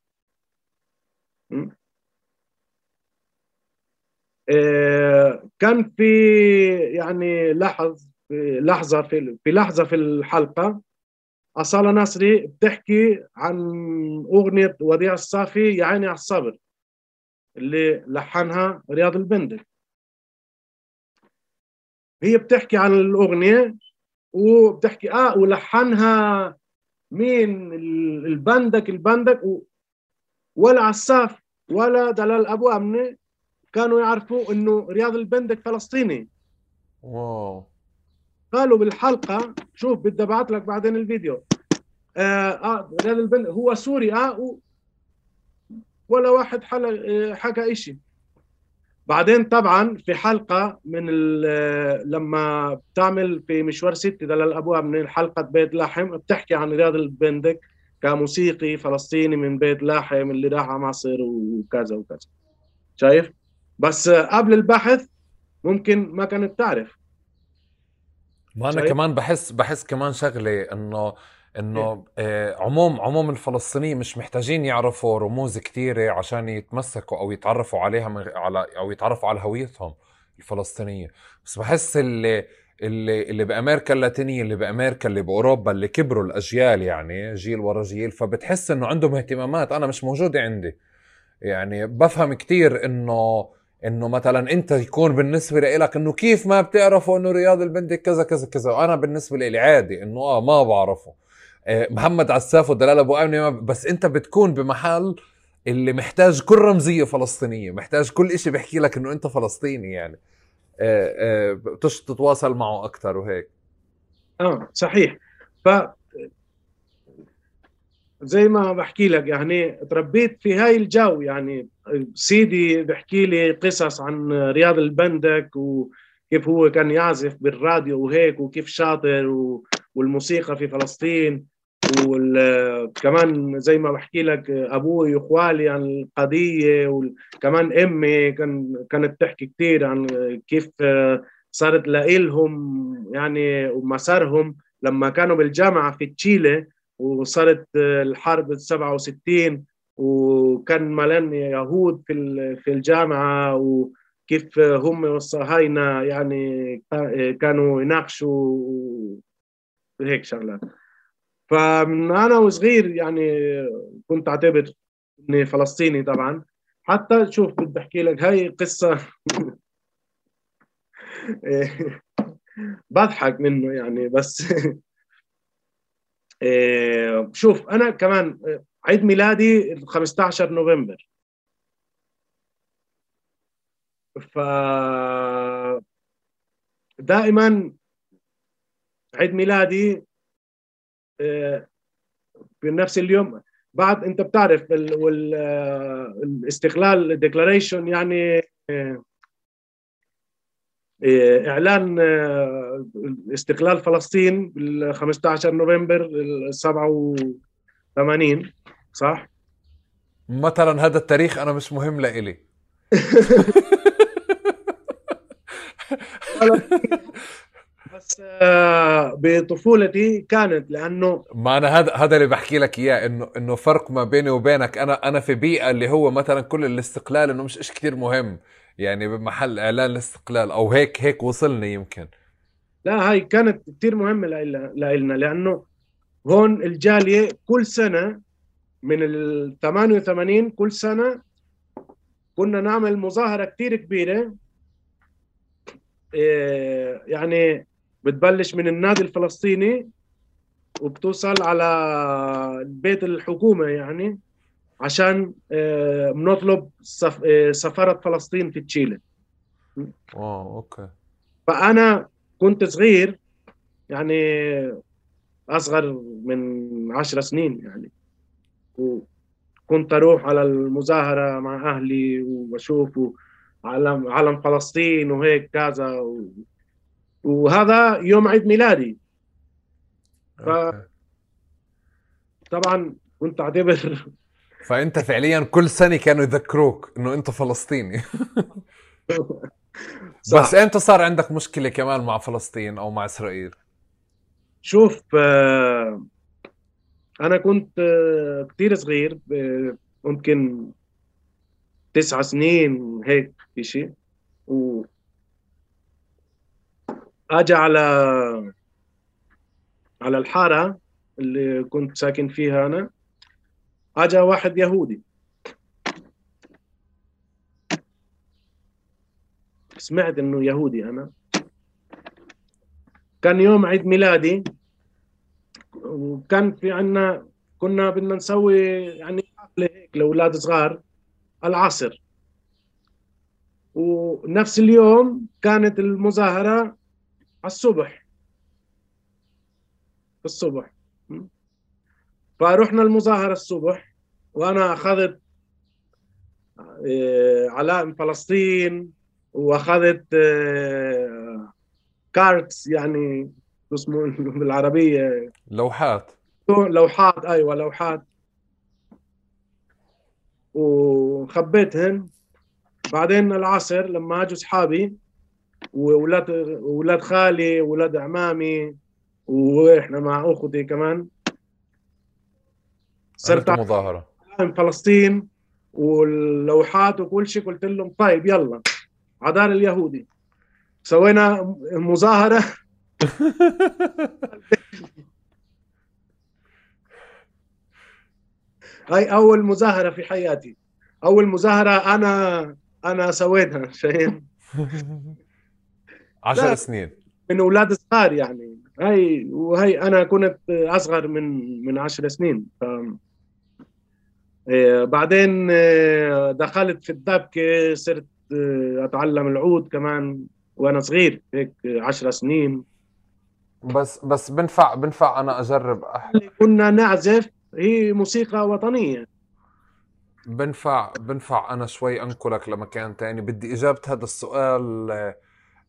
S1: آه، كان في يعني لحظ لحظة في لحظة في الحلقة أصالة نصري بتحكي عن أغنية وديع الصافي يا عيني على الصبر اللي لحنها رياض البندق هي بتحكي عن الأغنية وبتحكي آه ولحنها مين؟ البندك البندك و... ولا عساف ولا دلال أبو أمنة كانوا يعرفوا إنه رياض البندك فلسطيني. واو. قالوا بالحلقة شوف بدي أبعث لك بعدين الفيديو. آه, آه هو سوري آه ولا واحد حل... حكى شيء بعدين طبعا في حلقة من لما بتعمل في مشوار ستي دلال ابوها من الحلقة بيت لاحم بتحكي عن رياض البندك كموسيقي فلسطيني من بيت لاحم اللي راح على مصر وكذا وكذا. شايف؟ بس قبل البحث ممكن ما كانت تعرف.
S2: ما أنا كمان بحس بحس كمان شغلة انه إنه آه عموم عموم الفلسطينيين مش محتاجين يعرفوا رموز كثيره عشان يتمسكوا أو يتعرفوا عليها من على أو يتعرفوا على هويتهم الفلسطينية. بس بحس اللي اللي اللي بأمريكا اللاتينية اللي بأمريكا اللي بأوروبا اللي كبروا الأجيال يعني جيل ورا جيل فبتحس إنه عندهم اهتمامات أنا مش موجودة عندي. يعني بفهم كثير إنه إنه مثلا أنت يكون بالنسبة لك إنه كيف ما بتعرفوا إنه رياض البندق كذا كذا كذا وأنا بالنسبة لي عادي إنه آه ما بعرفه. آه محمد عساف ودلال أبو أمني بس أنت بتكون بمحل اللي محتاج كل رمزية فلسطينية محتاج كل شيء بيحكي لك إنه أنت فلسطيني يعني. آه تتواصل معه أكثر وهيك.
S1: آه صحيح. ف زي ما بحكي لك يعني تربيت في هاي الجو يعني سيدي بحكي لي قصص عن رياض البندك وكيف هو كان يعزف بالراديو وهيك وكيف شاطر والموسيقى في فلسطين وكمان زي ما بحكي لك أبوي وإخوالي عن القضية وكمان أمي كان كانت تحكي كثير عن كيف صارت لإلهم يعني ومسارهم لما كانوا بالجامعة في تشيلي وصارت الحرب 67 وكان ملان يهود في في الجامعة وكيف هم والصهاينه يعني كانوا يناقشوا هيك شغلات. فمن أنا وصغير يعني كنت أعتبر إني فلسطيني طبعا. حتى شوف بدي أحكي لك هاي قصة بضحك منه يعني بس شوف أنا كمان عيد ميلادي 15 نوفمبر. ف دائما عيد ميلادي بنفس اليوم. بعد أنت بتعرف الاستقلال ديكلاريشن يعني إعلان استقلال فلسطين بال 15 نوفمبر 87 صح؟
S2: مثلا هذا التاريخ أنا مش مهم لإلي.
S1: بس بطفولتي كانت لأنه
S2: ما أنا هذا هذا اللي بحكي لك إياه إنه إنه فرق ما بيني وبينك. أنا أنا في بيئة اللي هو مثلا كل الاستقلال إنه مش إشي كثير مهم. يعني بمحل إعلان الاستقلال أو هيك هيك وصلني يمكن.
S1: لا هاي كانت كثير مهمة لنا لأنه هون الجالية كل سنة من ال 88 كل سنة كنا نعمل مظاهرة كثير كبيرة. يعني بتبلش من النادي الفلسطيني وبتوصل على بيت الحكومة يعني. عشان بنطلب سفارة فلسطين في تشيلي.
S2: آه أوكي.
S1: فأنا كنت صغير يعني أصغر من عشر سنين يعني. وكنت أروح على المظاهره مع أهلي وبشوف علم علم فلسطين وهيك كذا و... وهذا يوم عيد ميلادي. ف طبعا كنت أعتبر
S2: فأنت فعليا كل سنة كانوا يذكروك إنه أنت فلسطيني. صح. بس إمتى صار عندك مشكلة كمان مع فلسطين أو مع إسرائيل؟
S1: شوف أنا كنت كثير صغير ممكن تسع سنين هيك في شيء و اجى على على الحارة اللي كنت ساكن فيها أنا. اجى واحد يهودي. سمعت إنه يهودي أنا. كان يوم عيد ميلادي وكان في عنا كنا بدنا نسوي يعني حفلة هيك لأولاد صغار العصر. ونفس اليوم كانت المظاهرة على الصبح الصبح. فرحنا المظاهرة الصبح وأنا أخذت علائم فلسطين وأخذت كارتس يعني اسمه بالعربية.
S2: لوحات.
S1: لوحات أيوة لوحات. وخبيتهن. بعدين العصر لما أجوا أصحابي واولاد أولاد خالي واولاد عمامي وإحنا مع أختي كمان.
S2: صرت مظاهرة.
S1: فلسطين واللوحات وكل شيء قلت لهم طيب يلا عدار اليهودي. سوينا مظاهرة. هاي أول مظاهرة في حياتي. أول مظاهرة أنا أنا سويتها فاهم
S2: عشر سنين.
S1: من أولاد صغار يعني. هاي وهي أنا كنت أصغر من من عشر سنين. ف بعدين إيه، دخلت في الدبكة صرت إيه، أتعلم العود كمان وأنا صغير هيك عشر سنين.
S2: بس بس بنفع بنفع أنا أجرب.
S1: أحلى. كنا نعزف هي موسيقى وطنية.
S2: بنفع بنفع أنا شوي أنقلك لمكان تاني. بدي إجابة هذا السؤال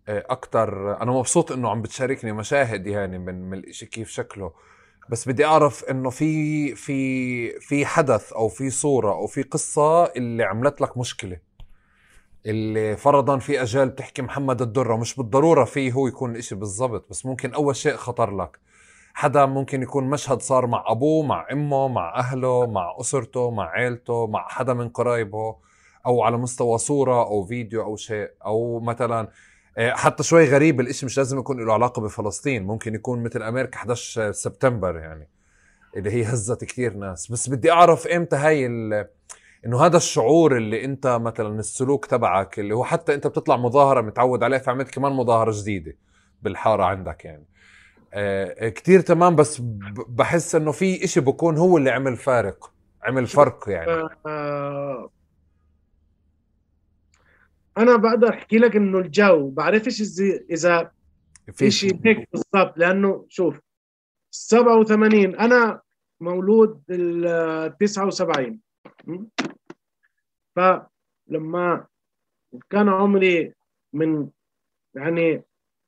S2: أكثر أنا مبسوط إنه عم بتشاركني مشاهد يعني من من الإشي كيف شكله. بس بدي أعرف إنه في في في حدث أو في صورة أو في قصة اللي عملت لك مشكلة. اللي فرضا في اجال بتحكي محمد الدرة مش بالضرورة فيه هو يكون الإشي بالضبط بس ممكن أول شيء خطر لك. حدا ممكن يكون مشهد صار مع أبوه مع أمه مع أهله مع أسرته مع عيلته مع حدا من قرايبه أو على مستوى صورة أو فيديو أو شيء. أو مثلا حتى شوي غريب الإشي مش لازم يكون له علاقة بفلسطين ممكن يكون مثل أمريكا 11 سبتمبر يعني اللي هي هزت كثير ناس. بس بدي أعرف إمتى هاي إنه هذا الشعور اللي إنت مثلا السلوك تبعك اللي هو حتى إنت بتطلع مظاهرة متعود عليه فعملت كمان مظاهرة جديدة بالحارة عندك يعني. آه كتير تمام بس بحس إنه في إشي بكون هو اللي عمل فارق عمل فرق يعني. آه
S1: أنا بقدر أحكي لك إنه الجو بعرفش اذا في شيء هيك بالضبط لأنه شوف 87 أنا مولود ال 79 فلما كان عمري من يعني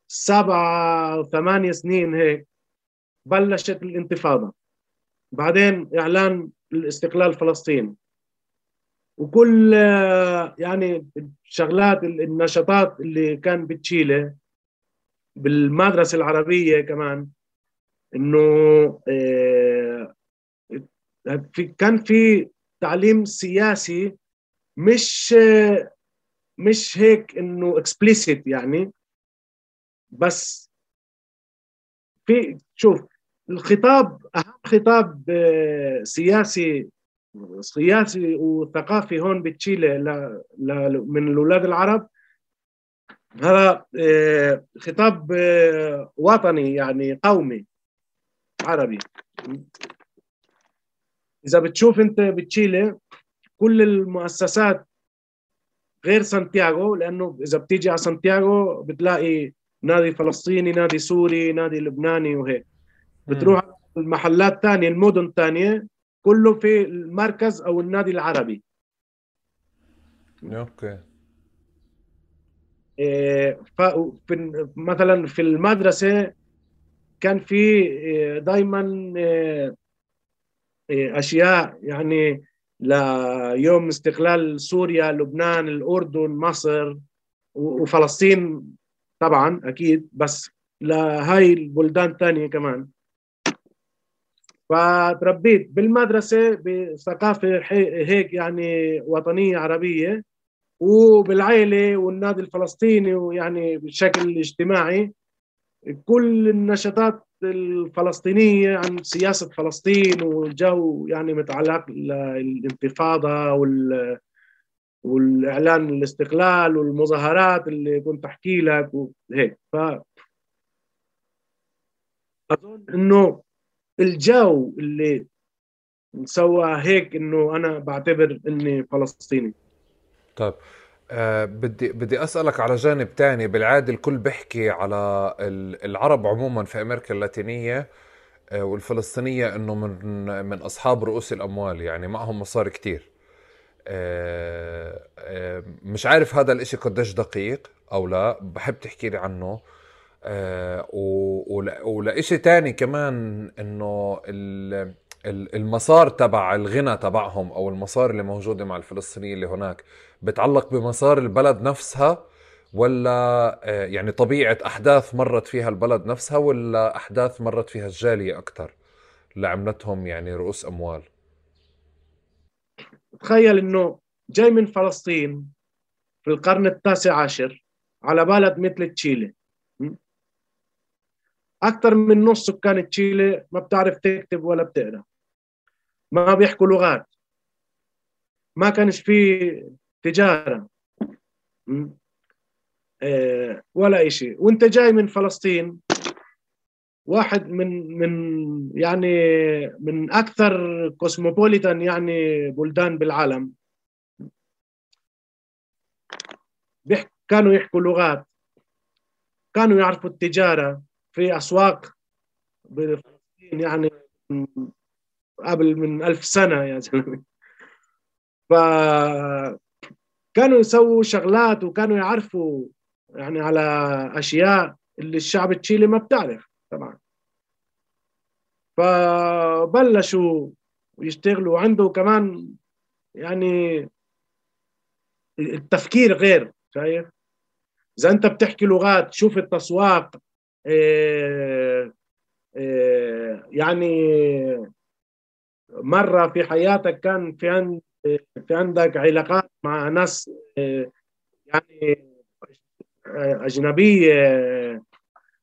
S1: سبعة ثمانية سنين هيك بلشت الانتفاضة. بعدين إعلان الاستقلال فلسطين. وكل يعني الشغلات النشاطات اللي كان بتشيله بالمدرسة العربية كمان إنه آه، في كان في تعليم سياسي مش مش هيك إنه اكسبليسيت يعني. بس في شوف الخطاب أهم خطاب آه، سياسي سياسي وثقافي هون بتشيلي من الأولاد العرب. هذا آه، خطاب آه، وطني يعني قومي عربي. إذا بتشوف أنت بتشيلي كل المؤسسات غير سانتياغو لأنه إذا بتيجي على سانتياغو بتلاقي نادي فلسطيني نادي سوري نادي لبناني وهيك. بتروح المحلات ثانية المدن ثانية كله في المركز أو النادي العربي.
S2: okay.
S1: إيه مثلا في المدرسة كان في إيه، دائما إيه، أشياء يعني ليوم استقلال سوريا لبنان الأردن مصر وفلسطين طبعا أكيد بس لهاي البلدان الثانية كمان. فتربيت بالمدرسة بثقافه هيك يعني وطنية عربية وبالعائله والنادي الفلسطيني ويعني بشكل اجتماعي كل النشاطات الفلسطينية عن سياسة فلسطين والجو يعني متعلق الانتفاضة وال والإعلان الاستقلال والمظاهرات اللي كنت أحكي لك وهيك ف أظن إنه الجو اللي سوى هيك إنه أنا بعتبر إني فلسطيني.
S2: طيب أه بدي بدي أسألك على جانب تاني. بالعادة الكل بيحكي على العرب عموما في أمريكا اللاتينية أه والفلسطينية إنه من من أصحاب رؤوس الأموال يعني معهم مصاري كتير. أه أه مش عارف هذا الإشي قديش دقيق أو لا بحب تحكي لي عنه. آه ولإشي تاني كمان إنه المسار تبع الغنى تبعهم أو المسار اللي موجودة مع الفلسطينيين اللي هناك بتعلق بمسار البلد نفسها ولا آه، يعني طبيعة أحداث مرت فيها البلد نفسها ولا أحداث مرت فيها الجالية أكثر اللي عملتهم يعني رؤوس أموال؟
S1: تخيل إنه جاي من فلسطين في القرن التاسع عشر على بلد مثل تشيلي. أكثر من نص سكان تشيلي ما بتعرف تكتب ولا بتقرأ. ما بيحكوا لغات. ما كانش في تجارة. آه، ولا شيء وأنت جاي من فلسطين واحد من من يعني من أكثر كوسموبوليتان يعني بلدان بالعالم. كانوا يحكوا لغات. كانوا يعرفوا التجارة. في أسواق بفلسطين يعني قبل من ألف سنة يا زلمة. فكانوا يسووا شغلات وكانوا يعرفوا يعني على أشياء اللي الشعب التشيلي ما بتعرف طبعا. فبلشوا يشتغلوا. عنده كمان يعني التفكير غير شايف؟ إذا أنت بتحكي لغات شوف التسواق. يعني مرة في حياتك كان في في عندك علاقات مع ناس إيه يعني اجنبيه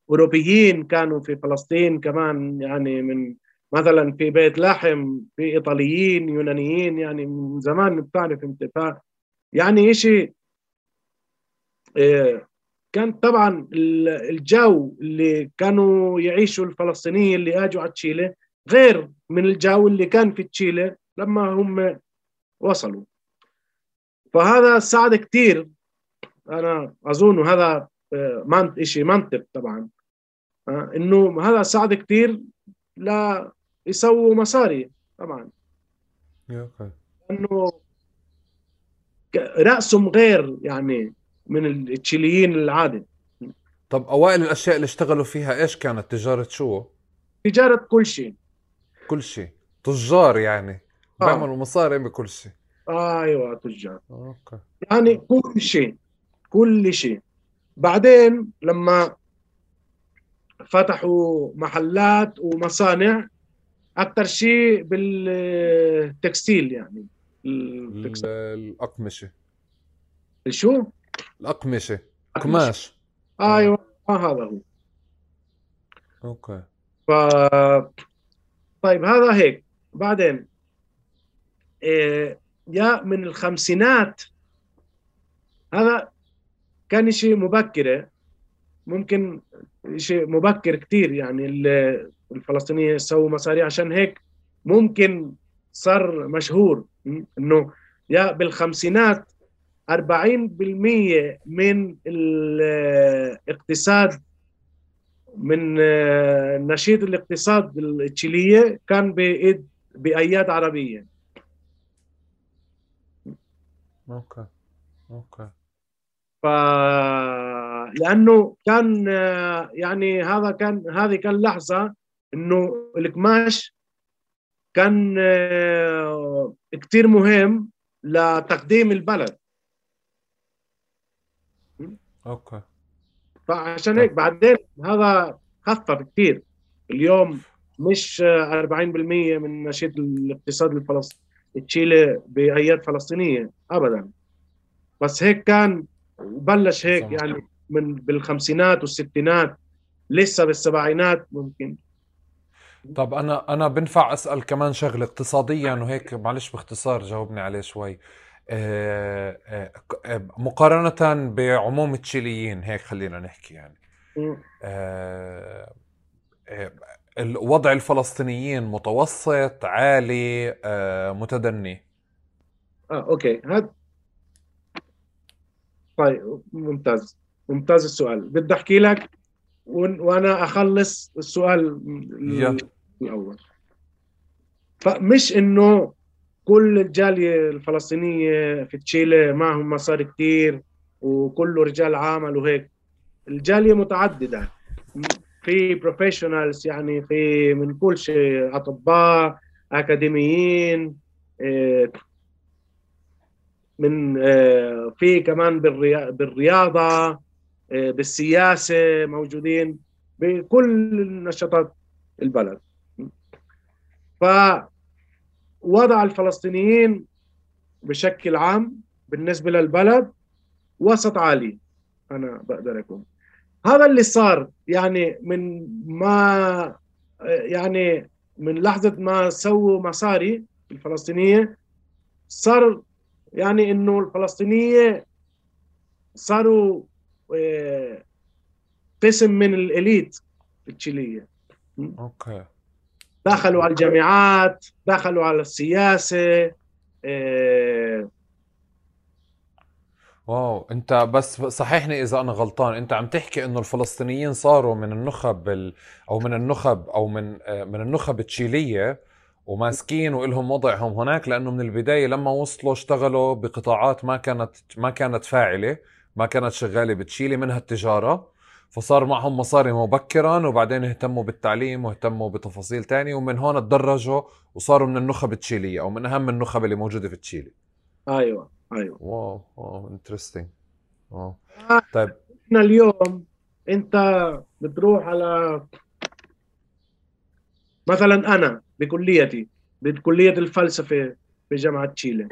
S1: أوروبيين كانوا في فلسطين كمان يعني من مثلا في بيت لحم في إيطاليين يونانيين يعني من زمان بتعرف انت. يعني إيه، كان طبعا الجو اللي كانوا يعيشوا الفلسطينيين اللي آجوا على تشيلي غير من الجو اللي كان في تشيلي لما هم وصلوا. فهذا ساعد كثير أنا أظن هذا آه، شيء منطق طبعا. آه، إنه هذا ساعد كثير لا يسووا مصاري طبعا. انه رأسهم غير يعني من التشيليين العادي
S2: طب أوائل الأشياء اللي اشتغلوا فيها إيش كانت؟ تجارة شو؟
S1: تجارة كل شيء.
S2: كل شيء. تجار يعني. آه. بيعملوا مصاري بكل شيء.
S1: آه أيوه تجار. أوكي. يعني كل شيء كل شيء. بعدين لما فتحوا محلات ومصانع أكثر شيء بال textile يعني.
S2: الأقمشة.
S1: شو؟
S2: الأقمشة قماش.
S1: أيوه آه. هذا هو.
S2: okay.
S1: ف طيب هذا هيك. بعدين إيه يا من الخمسينات هذا كان شيء مبكرة. ممكن شيء مبكر كثير يعني الفلسطينيين سووا مصاري عشان هيك ممكن صار مشهور إنه يا بالخمسينات 40% من الاقتصاد من نشيد الاقتصاد التشيلية كان بإيد بأياد عربية.
S2: okay okay.
S1: ف لأنه كان يعني هذا كان هذه كان لحظة إنه القماش كان كثير مهم لتقديم البلد.
S2: okay.
S1: فعشان هيك بعدين هذا خفف كثير. اليوم مش 40% من نشيد الاقتصاد الفلسطيني تشيلي بأياد فلسطينية ابدا. بس هيك كان بلش هيك يعني من بالخمسينات والستينات لسه بالسبعينات ممكن.
S2: طب أنا أنا بنفع أسأل كمان شغلة اقتصاديا وهيك معلش باختصار جاوبني عليه شوي. مقارنة بعموم التشيليين هيك خلينا نحكي يعني. الوضع الفلسطينيين متوسط عالي متدني.
S1: آه أوكي. هذا طيب ممتاز. ممتاز السؤال. بدي أحكي لك وأنا أخلص السؤال الأول. فمش إنه كل الجاليه الفلسطينية في تشيلي معهم مصاري كثير وكله رجال عمل وهيك. الجالية متعددة. في بروفيشنالز يعني في من كل شيء أطباء أكاديميين آه، من آه، في كمان بالرياضة آه، بالسياسة موجودين بكل نشاطات البلد. ف وضع الفلسطينيين بشكل عام بالنسبة للبلد وسط عالي. أنا بقدر أكون. هذا اللي صار. يعني من ما يعني من لحظة ما سووا مصاري الفلسطينية صار يعني إنه الفلسطينية صاروا آه، قسم من الإليت التشيلية.
S2: أوكي.
S1: دخلوا على الجامعات دخلوا على السياسة آه،
S2: واو انت بس صححني إذا أنا غلطان انت عم تحكي إنه الفلسطينيين صاروا من النخب ال... أو من النخب أو من آه، من النخب التشيلية وماسكين وإلهم وضعهم هناك لأنه من البداية لما وصلوا اشتغلوا بقطاعات ما كانت ما كانت فاعلة ما كانت شغالة بتشيلي منها التجارة. فصار معهم مصاري مبكرا وبعدين اهتموا بالتعليم واهتموا بتفاصيل تانية ومن هون تدرجوا وصاروا من النخب التشيليه أو من أهم النخب اللي موجودة في تشيلي.
S1: أيوه أيوه.
S2: wow wow interesting wow.
S1: آه،
S2: طيب.
S1: إحنا اليوم أنت بتروح على مثلا أنا بكليتي بكلية الفلسفة في جامعة تشيلي.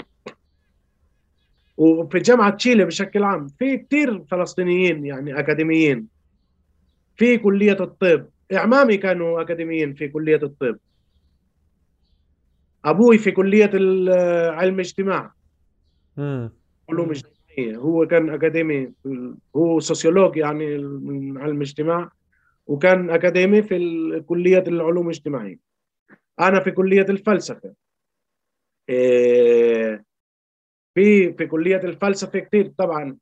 S1: وفي جامعة تشيلي بشكل عام في كثير فلسطينيين يعني أكاديميين. في كلية الطب. إعمامي كانوا أكاديميين في كلية الطب. أبوي في كلية علم اجتماع. علوم اجتماعية. هو كان أكاديمي هو سوسيولوج يعني من علم الاجتماع وكان أكاديمي في كلية العلوم الاجتماعية. أنا في كلية الفلسفة. إيه، في في كلية الفلسفة كثير طبعا.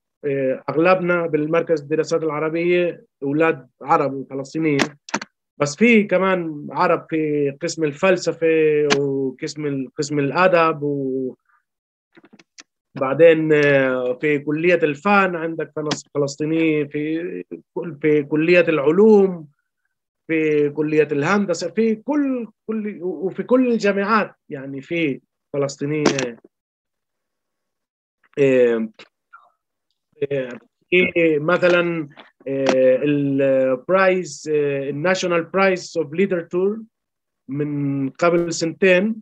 S1: أغلبنا بالمركز الدراسات العربية أولاد عرب وفلسطينيين. بس في كمان عرب في قسم الفلسفة وقسم قسم الأدب و بعدين آه، في كلية الفن عندك فلسطينية في في كلية العلوم في كلية الهندسة في كل كل وفي كل الجامعات يعني في فلسطينية. في مثلا ال prize ال national prize of literature من قبل سنتين.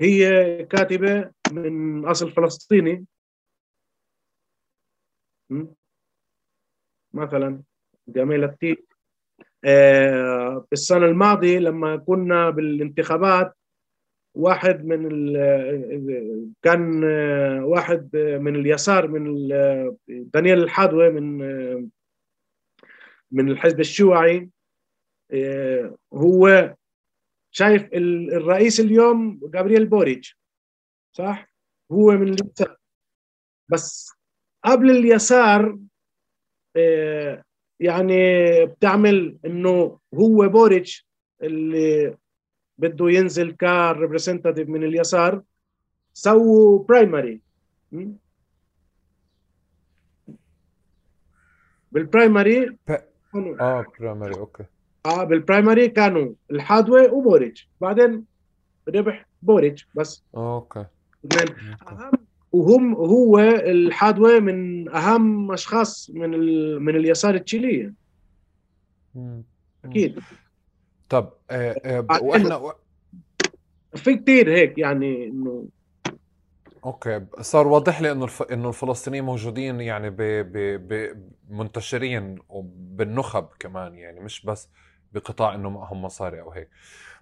S1: هي كاتبة من أصل فلسطيني. مثلا جميلة كثير آه السنة الماضية لما كنا بالانتخابات واحد من كان آه، واحد من اليسار من دانيال الحادوي من من الحزب الشيوعي. هو شايف الرئيس اليوم جابرييل بوريج صح؟ هو من اليسار. بس قبل اليسار يعني بتعمل إنه هو بوريج اللي بده ينزل ك representative من اليسار سووا primary بال
S2: primary آه primary
S1: okay. آه بال primary كانوا الحادوي وبوريج بعدين ربح بوريج بس.
S2: okay.
S1: اهم وهم هو الحادوي من أهم أشخاص من من اليسار التشيلية. أكيد.
S2: طب آه آه وإحنا
S1: في كثير هيك يعني إنه
S2: أوكي صار واضح لي إنه الف... إنه الفلسطينيين موجودين يعني ب... ب... ب... منتشرين وبالنخب كمان يعني مش بس بقطاع إنه معهم مصاري أو هيك.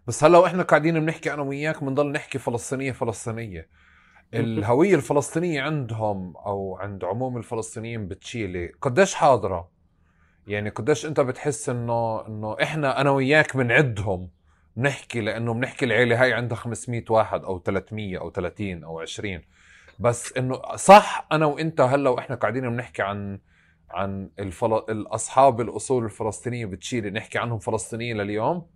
S2: بس هلأ وإحنا قاعدين بنحكي أنا وياك بنضل نحكي فلسطينية فلسطينية. الهوية الفلسطينية عندهم أو عند عموم الفلسطينيين بتشيلي قديش حاضرة؟ يعني قديش انت بتحس انه انه إحنا أنا وياك بنعدهم بنحكي لأنه بنحكي العيلة هاي عندها 500 واحد أو 300 أو 30 أو 20 بس إنه صح أنا وإنت هلأ وإحنا قاعدين بنحكي عن عن الفل... الأصحاب الأصول الفلسطينية بتشيلي نحكي عنهم فلسطينيين لليوم؟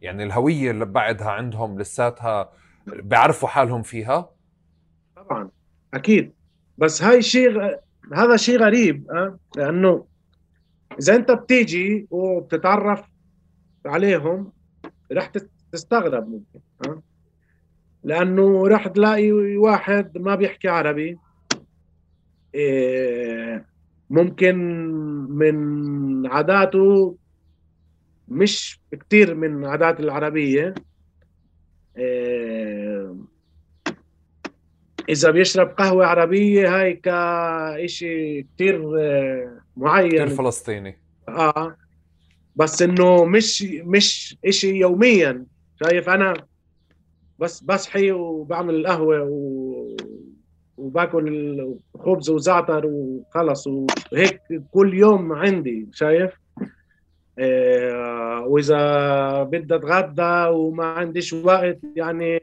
S2: يعني الهوية اللي بعدها عندهم لساتها بيعرفوا حالهم فيها؟
S1: طبعا أكيد. بس هاي شيء هذا شيء غريب أه؟ لأنه إذا أنت بتيجي وبتتعرف عليهم رح تستغرب ممكن أه؟ لأنه رح تلاقي واحد ما بيحكي عربي إيه ممكن من عاداته مش كتير من عادات العربية آه، إذا بيشرب قهوة عربية هاي كشيء كثير معين.
S2: كثير فلسطيني.
S1: آه. بس إنه مش مش شيء يوميا. شايف أنا بس بصحي وبعمل القهوة و... وباكل خبز وزعتر وخلص وهيك كل يوم عندي شايف؟ آه وإذا بدي أتغدى وما عنديش وقت يعني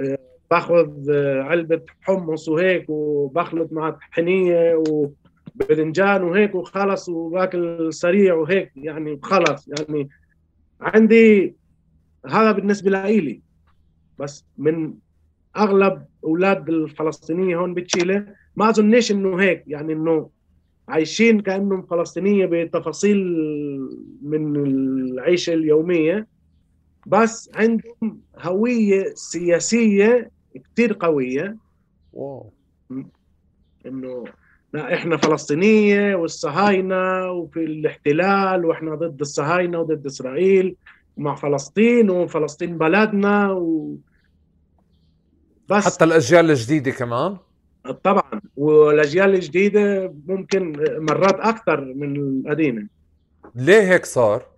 S1: آه باخذ علبة حمص وهيك وبخلط مع طحينيه وباذنجان وهيك وخلص وباكل سريع وهيك يعني خلص يعني عندي هذا بالنسبة لإلي. بس من أغلب أولاد الفلسطينية هون بتشيلي ما اظنش إنه هيك يعني إنه عايشين كانهم فلسطينية بتفاصيل من العيشة اليومية. بس عندهم هوية سياسية كثير قوية.
S2: واو.
S1: إنه لا إحنا فلسطينية والصهاينه وفي الاحتلال وإحنا ضد الصهاينه وضد إسرائيل ومع فلسطين وفلسطين بلدنا و...
S2: بس. حتى الأجيال الجديدة كمان؟
S1: طبعا. والأجيال الجديدة ممكن مرات أكثر من القديمة.
S2: ليه هيك صار؟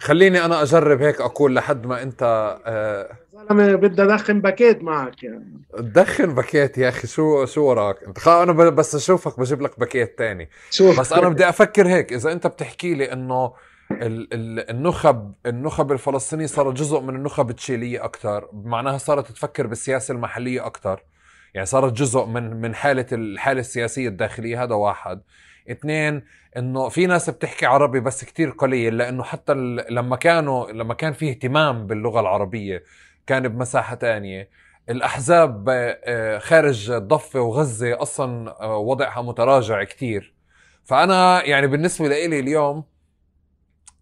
S2: خليني أنا أجرب هيك أقول لحد ما أنت
S1: آه زلمة بدي أدخن باكيت معك يعني.
S2: تدخن باكيت يا أخي شو شو وراك؟ أنت أنا بس أشوفك بجيب لك باكيت تاني. شوف. بس أنا بدي أفكر هيك إذا أنت بتحكي لي إنه النخب النخب الفلسطينية صارت جزء من النخب التشيلية أكثر معناها صارت تفكر بالسياسة المحلية أكثر يعني صارت جزء من من حالة الحالة السياسية الداخلية هذا واحد. اثنين إنه في ناس بتحكي عربي بس كتير قليل لأنه حتى لما كانوا لما كان في اهتمام باللغة العربية كان بمساحة تانية. الأحزاب آه، خارج الضفة وغزة أصلا آه، وضعها متراجع كتير. فأنا يعني بالنسبة لي اليوم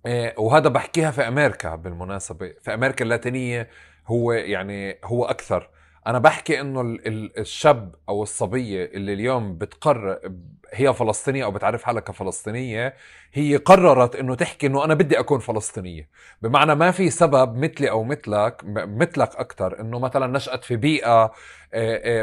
S2: آه، وهذا بحكيها في أمريكا بالمناسبة في أمريكا اللاتينية هو يعني هو أكثر. أنا بحكي إنه الشاب أو الصبية اللي اليوم بتقرر هي فلسطينية أو بتعرف حالها كفلسطينية هي قررت إنه تحكي إنه أنا بدي أكون فلسطينية. بمعنى ما في سبب مثلي أو مثلك مثلك أكثر إنه مثلا نشأت في بيئة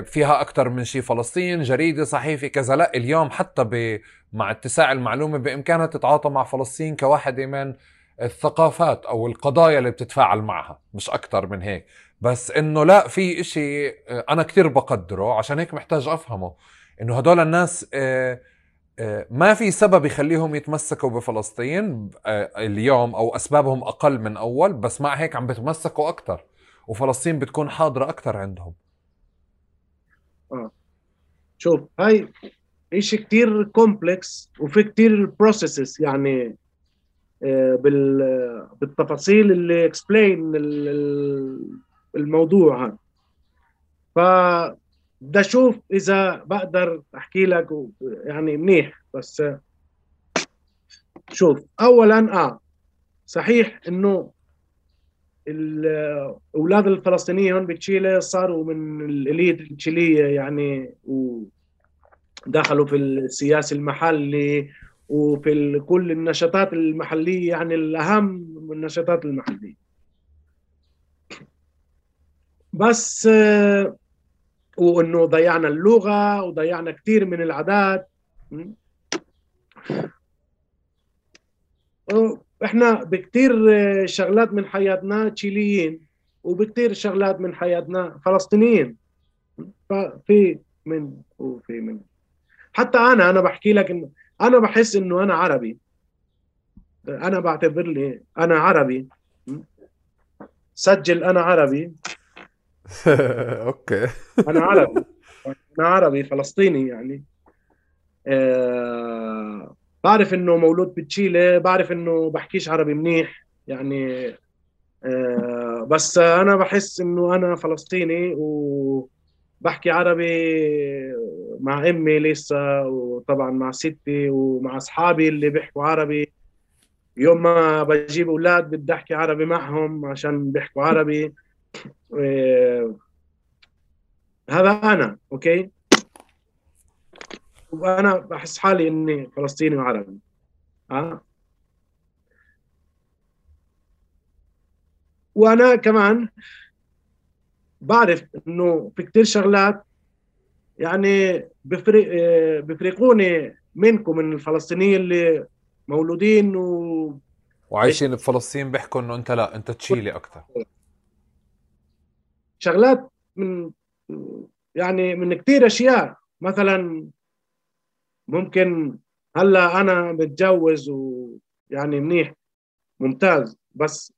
S2: فيها أكثر من شيء فلسطين جريدة صحيفة كذا. لا اليوم حتى مع اتساع المعلومة بإمكانها تتعاطى مع فلسطين كواحدة من الثقافات أو القضايا اللي بتتفاعل معها مش أكثر من هيك. بس إنه لا في إشي آه، أنا كتير بقدره عشان هيك محتاج أفهمه. إنه هدول الناس آه، آه، ما في سبب يخليهم يتمسكوا بفلسطين اليوم أو أسبابهم أقل من أول بس مع هيك عم بتمسكوا أكثر وفلسطين بتكون حاضرة أكثر عندهم.
S1: آه. شوف هاي إشي كتير complex وفي كتير processes يعني بالتفاصيل اللي اكسبلين الموضوع هذا. ف بدي أشوف إذا بقدر أحكي لك يعني منيح بس شوف اولا آه صحيح إنه الاولاد الفلسطينيين هون بتشيلي صاروا من الإليت التشيلية يعني ودخلوا في السياسي المحلي وفي كل النشاطات المحلية يعني الأهم من النشاطات المحلية. بس وإنه ضيعنا اللغة وضيعنا كثير من العادات. إحنا بكثير شغلات من حياتنا تشيليين وبكثير شغلات من حياتنا فلسطينيين. ففي من وفي من. حتى أنا أنا بحكي لك إنه أنا بحس إنه أنا عربي. أنا بعتبر لي أنا عربي. سجل أنا عربي.
S2: أوكي.
S1: أنا عربي. أنا عربي فلسطيني يعني. أه بعرف إنه مولود بتشيلي بعرف إنه بحكيش عربي منيح يعني. أه بس أنا بحس إنه أنا فلسطيني وبحكي عربي مع أمي لسه وطبعا مع ستي ومع أصحابي اللي بيحكوا عربي. يوم ما بجيب أولاد بدي أحكي عربي معهم عشان بيحكوا عربي. هذا أنا أوكي؟ وأنا بحس حالي إني فلسطيني وعربي. ها وأنا كمان بعرف إنه في كتير شغلات يعني بفرق بفرقوني منكم من الفلسطينيين اللي مولودين و
S2: وعايشين بفلسطين بيحكوا إنه أنت لا أنت تشيلي أكثر
S1: شغلات من يعني من كثير أشياء. مثلا ممكن هلأ أنا متجوز ويعني منيح ممتاز. بس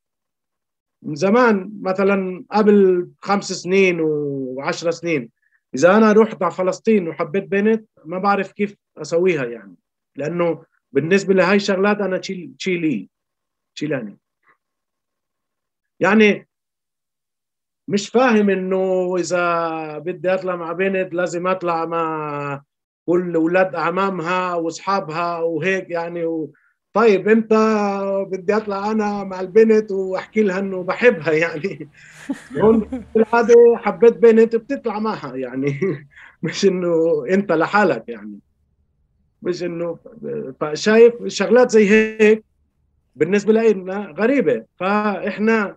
S1: من زمان مثلا قبل خمس سنين وعشر سنين إذا أنا رحت على فلسطين وحبيت بنت ما بعرف كيف أسويها يعني. لأنه بالنسبة لهي شغلات أنا تشيلي تشيلاني يعني مش فاهم إنه إذا بدي أطلع مع بنت لازم أطلع مع كل أولاد اعمامها وأصحابها وهيك يعني و... طيب أنت بدي أطلع أنا مع البنت وأحكي لها إنه بحبها يعني. هون بالعاده حبيت بنت بتطلع معها يعني. مش إنه أنت لحالك يعني. مش إنه فشايف شغلات زي هيك بالنسبة لنا غريبة. فإحنا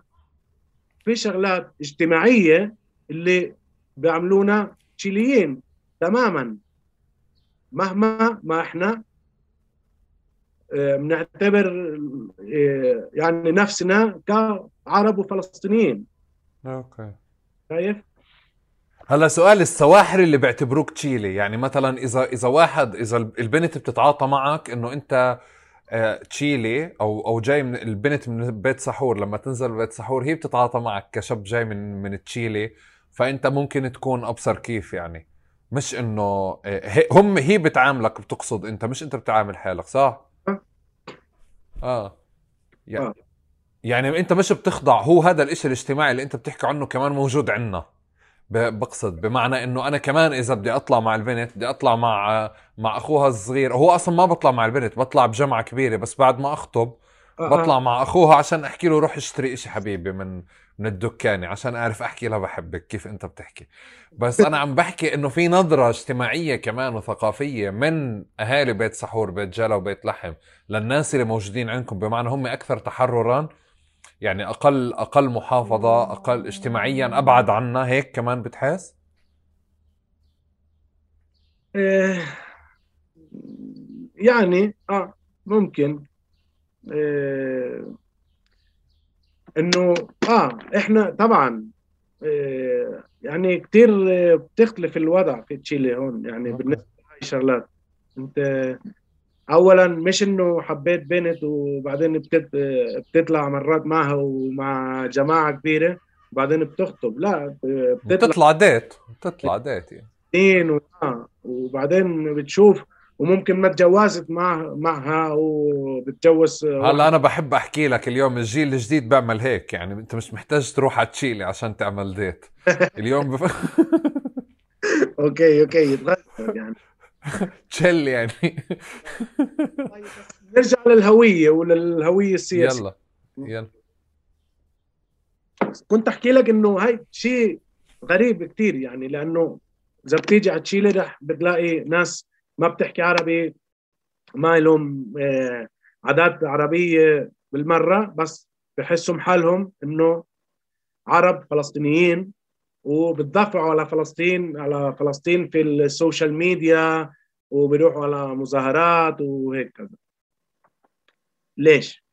S1: في شغلات اجتماعية اللي بيعملونا تشيليين تماما. مهما ما إحنا آه، بنعتبر آه، يعني نفسنا كعرب وفلسطينيين.
S2: أوكي.
S1: شايف؟
S2: هلا سؤال السواحر اللي بيعتبروك تشيلي يعني مثلا إذا إذا واحد إذا البنت بتتعاطى معك إنه أنت تشيلي أو أو جاي من البنت من بيت سحور لما تنزل بيت سحور هي بتتعاطى معك كشاب جاي من من تشيلي فأنت ممكن تكون أبصر كيف يعني مش إنه هم هي بتعاملك بتقصد أنت مش أنت بتعامل حالك صح؟ آه يعني, آه. يعني أنت مش بتخضع هو هذا الإشي الاجتماعي اللي أنت بتحكي عنه كمان موجود عندنا بقصد بمعنى إنه أنا كمان إذا بدي أطلع مع البنت بدي أطلع مع مع أخوها الصغير هو أصلا ما بطلع مع البنت بطلع بجمعة كبيرة بس بعد ما أخطب. بطلع مع أخوها عشان أحكي له روح اشتري إشي حبيبي من من الدكانة عشان أعرف أحكي لها بحبك كيف أنت بتحكي بس أنا عم بحكي إنه في نظرة اجتماعية كمان وثقافية من أهالي بيت سحور بيت جلا وبيت لحم للناس اللي موجودين عندكم بمعنى هم أكثر تحررا يعني أقل أقل محافظة أقل اجتماعيا أبعد عنا هيك كمان بتحس؟
S1: إيه، يعني آه ممكن. إيه إنه آه إحنا طبعا إيه يعني كثير بتختلف الوضع في تشيلي هون يعني بالنسبة لهي الشغلات. أنت اولا مش إنه حبيت بنت وبعدين بتت... بتطلع مرات معها ومع جماعة كبيرة وبعدين بتخطب. لا
S2: بتطلع بتطلع ديت بتطلع ديت
S1: يعني. وبعدين بتشوف وممكن ما تجوزت مع معها وبتجوز
S2: هلا أنا بحب أحكي لك اليوم الجيل الجديد بيعمل هيك يعني. أنت مش محتاج تروح على تشيلي عشان تعمل date اليوم بف...
S1: okay okay يعني.
S2: تشيل يعني.
S1: نرجع للهوية وللهوية السياسية.
S2: يلا يلا.
S1: كنت أحكي لك إنه هاي شيء غريب كثير يعني لأنه إذا بتيجي على تشيلي رح بتلاقي ناس ما بتحكي عربي ما لهم آه، عادات عربية بالمرة بس بحسهم حالهم إنه عرب فلسطينيين. وبتدافعوا على فلسطين على فلسطين في السوشيال ميديا وبيروحوا على مظاهرات وهيك كذا ليش؟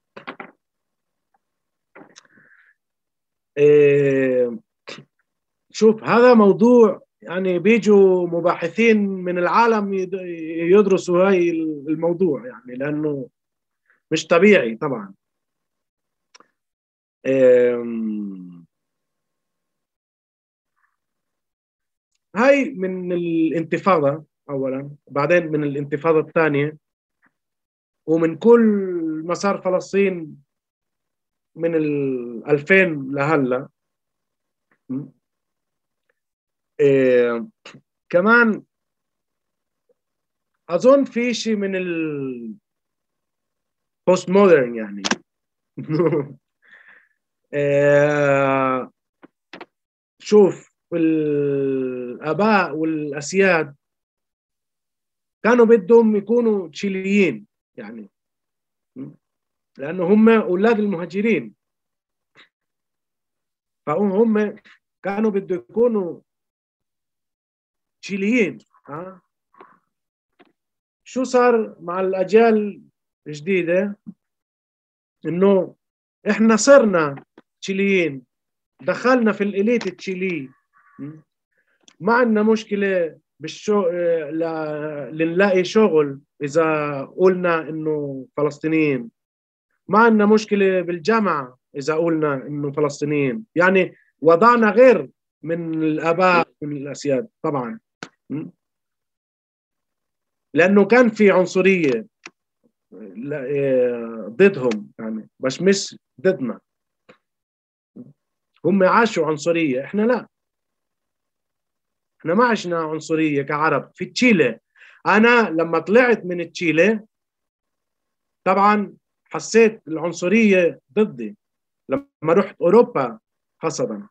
S1: إيه شوف هذا موضوع يعني بيجوا مباحثين من العالم يدرسوا هاي الموضوع يعني لأنه مش طبيعي طبعا هاي من الانتفاضة أولا. بعدين من الانتفاضة الثانية. ومن كل مسار فلسطين من ال 2000 لهلأ. إيه كمان أظن في شيء من ال بوست مودرن يعني. إيه شوف الاباء والأسياد كانوا بدهم يكونوا تشيليين يعني. لأنه هم أولاد المهاجرين. فهم كانوا بده يكونوا تشيليين ها. شو صار مع الأجيال الجديدة؟ إنه إحنا صرنا تشيليين. دخلنا في الإليت التشيلي ما عندنا مشكلة بالشو ل... لنلاقي شغل إذا قلنا إنه فلسطينيين. ما عندنا مشكلة بالجامعة إذا قلنا إنه فلسطينيين. يعني وضعنا غير من الآباء من الأسياد طبعا. لأنه كان في عنصرية ضدهم يعني بس مش ضدنا. هم عاشوا عنصرية إحنا لا. إحنا ما عشنا عنصرية كعرب في تشيلي أنا لما طلعت من تشيلي طبعا حسيت العنصرية ضدي. لما رحت أوروبا خاصة.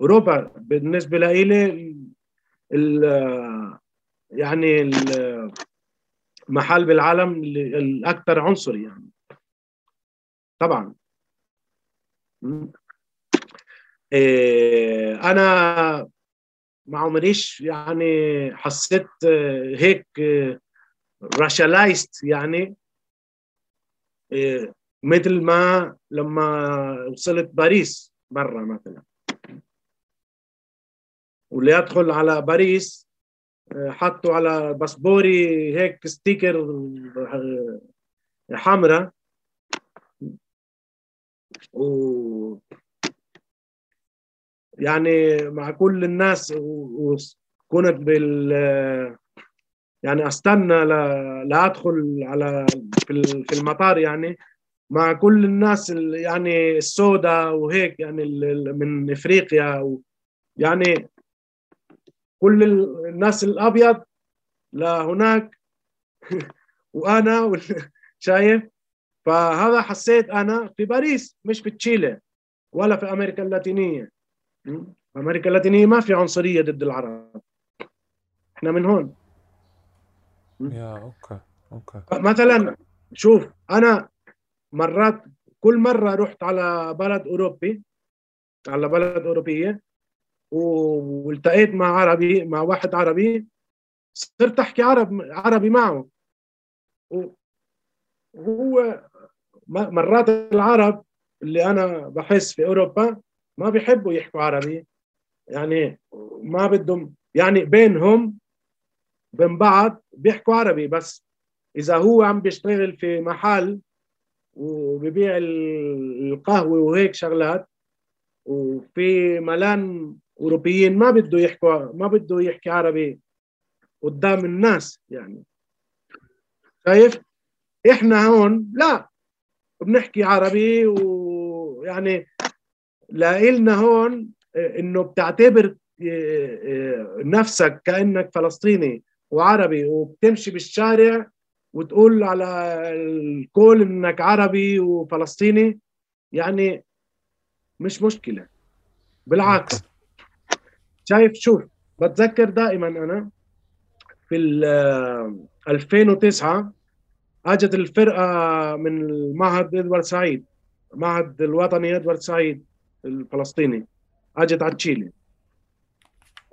S1: أوروبا بالنسبة لي يعني المحل بالعالم الأكثر عنصري يعني طبعا إيه، أنا ما عمريش يعني حسيت هيك racialized يعني إيه، مثل ما لما وصلت باريس برا مثلا. واللي يدخل على باريس حطوا على باسبوري هيك sticker حمراء. و يعني مع كل الناس وكنت بال يعني أستنى لا أدخل على في المطار يعني. مع كل الناس يعني السوداء وهيك يعني من إفريقيا يعني كل الناس الأبيض لهناك وأنا شايف فهذا حسيت أنا في باريس مش في تشيلي ولا في أمريكا اللاتينية. أمريكا اللاتينية ما في عنصرية ضد العرب. إحنا من هون.
S2: yeah okay okay.
S1: مثلا شوف أنا مرات كل مرة رحت على بلد أوروبي على بلد أوروبية والتقيت مع عربي مع واحد عربي صرت أحكي عرب عربي معه. وهو مرات العرب اللي أنا بحس في أوروبا ما بيحبوا يحكوا عربي. يعني ما بدهم يعني بينهم بين بعض بيحكوا عربي بس. إذا هو عم بيشتغل في محل وببيع القهوة وهيك شغلات وفي ملان أوروبيين ما بده يحكوا ما بده يحكي عربي قدام الناس يعني. شايف؟ إحنا هون لا بنحكي عربي ويعني لنا هون إنه بتعتبر نفسك كأنك فلسطيني وعربي وبتمشي بالشارع وتقول على الكل إنك عربي وفلسطيني يعني مش مشكلة. بالعكس. شايف شوف بتذكر دائما أنا في 2009 أجت الفرقة من المعهد إدوارد سعيد المعهد الوطني إدوارد سعيد. الفلسطيني اجت على تشيلي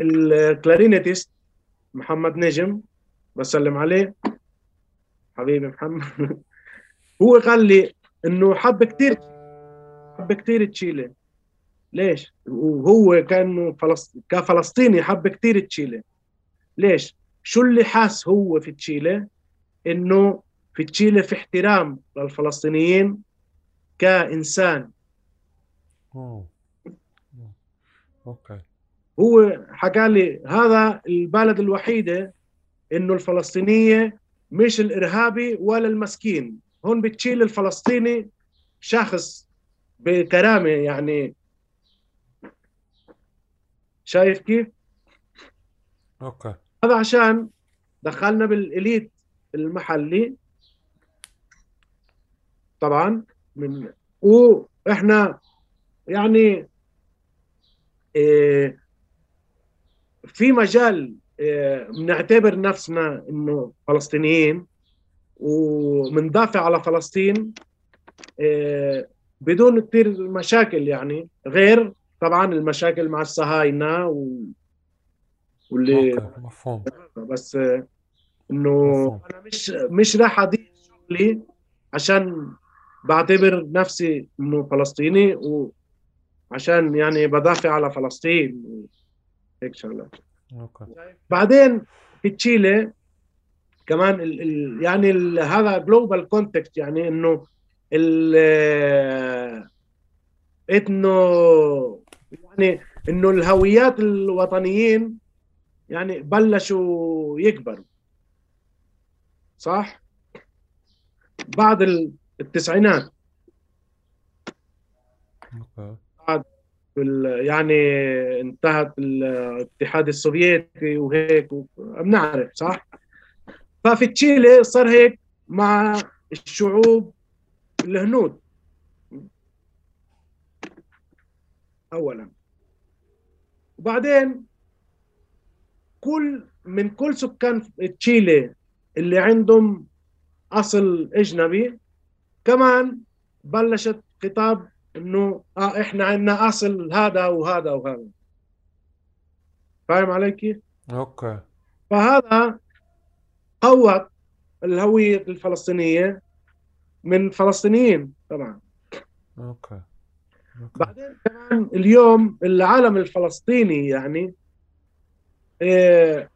S1: الكلارينيتيست محمد نجم بسلم عليه حبيبي محمد هو قال لي إنه حب كثير حب كثير تشيلي ليش؟ وهو كان فلسط... كفلسطيني حب كثير تشيلي ليش؟ شو اللي حاس هو في تشيلي؟ إنه في تشيلي في احترام للفلسطينيين
S2: كإنسان. أوكي.
S1: هو حكى لي هذا البلد الوحيدة إنه الفلسطينية مش الإرهابي ولا المسكين. هون بتشيل الفلسطيني شخص بكرامة يعني. شايف كيف؟
S2: أوكي.
S1: هذا عشان دخلنا بالإليت المحلي. طبعا من وإحنا يعني إيه في مجال إيه بنعتبر نفسنا إنه فلسطينيين ومندافع على فلسطين إيه بدون كثير مشاكل يعني. غير طبعا المشاكل مع الصهاينه و... واللي
S2: مفهوم
S1: بس آه،
S2: إنه
S1: أنا مش مش راح أضيع شغلي عشان بعتبر نفسي إنه فلسطيني وعشان يعني بدافع على فلسطين. هيك شغلات
S2: okay.
S1: بعدين في تشيلي كمان ال ال يعني ال هذا global context يعني إنه ال إنه يعني إنه الهويات الوطنيين يعني بلشوا يكبروا. صح؟ بعد ال- التسعينات. يعني انتهت الاتحاد السوفيتي وهيك بنعرف صح؟ ففي تشيلي صار هيك مع الشعوب الهنود. اولا. وبعدين كل من كل سكان تشيلي اللي عندهم أصل أجنبي كمان بلشت خطاب إنه آه إحنا عندنا أصل هذا وهذا وهذا. فاهم علي كيف؟
S2: okay.
S1: فهذا قوت الهوية الفلسطينية من فلسطينيين طبعا.
S2: okay.
S1: بعدين كمان اليوم العالم الفلسطيني يعني آه،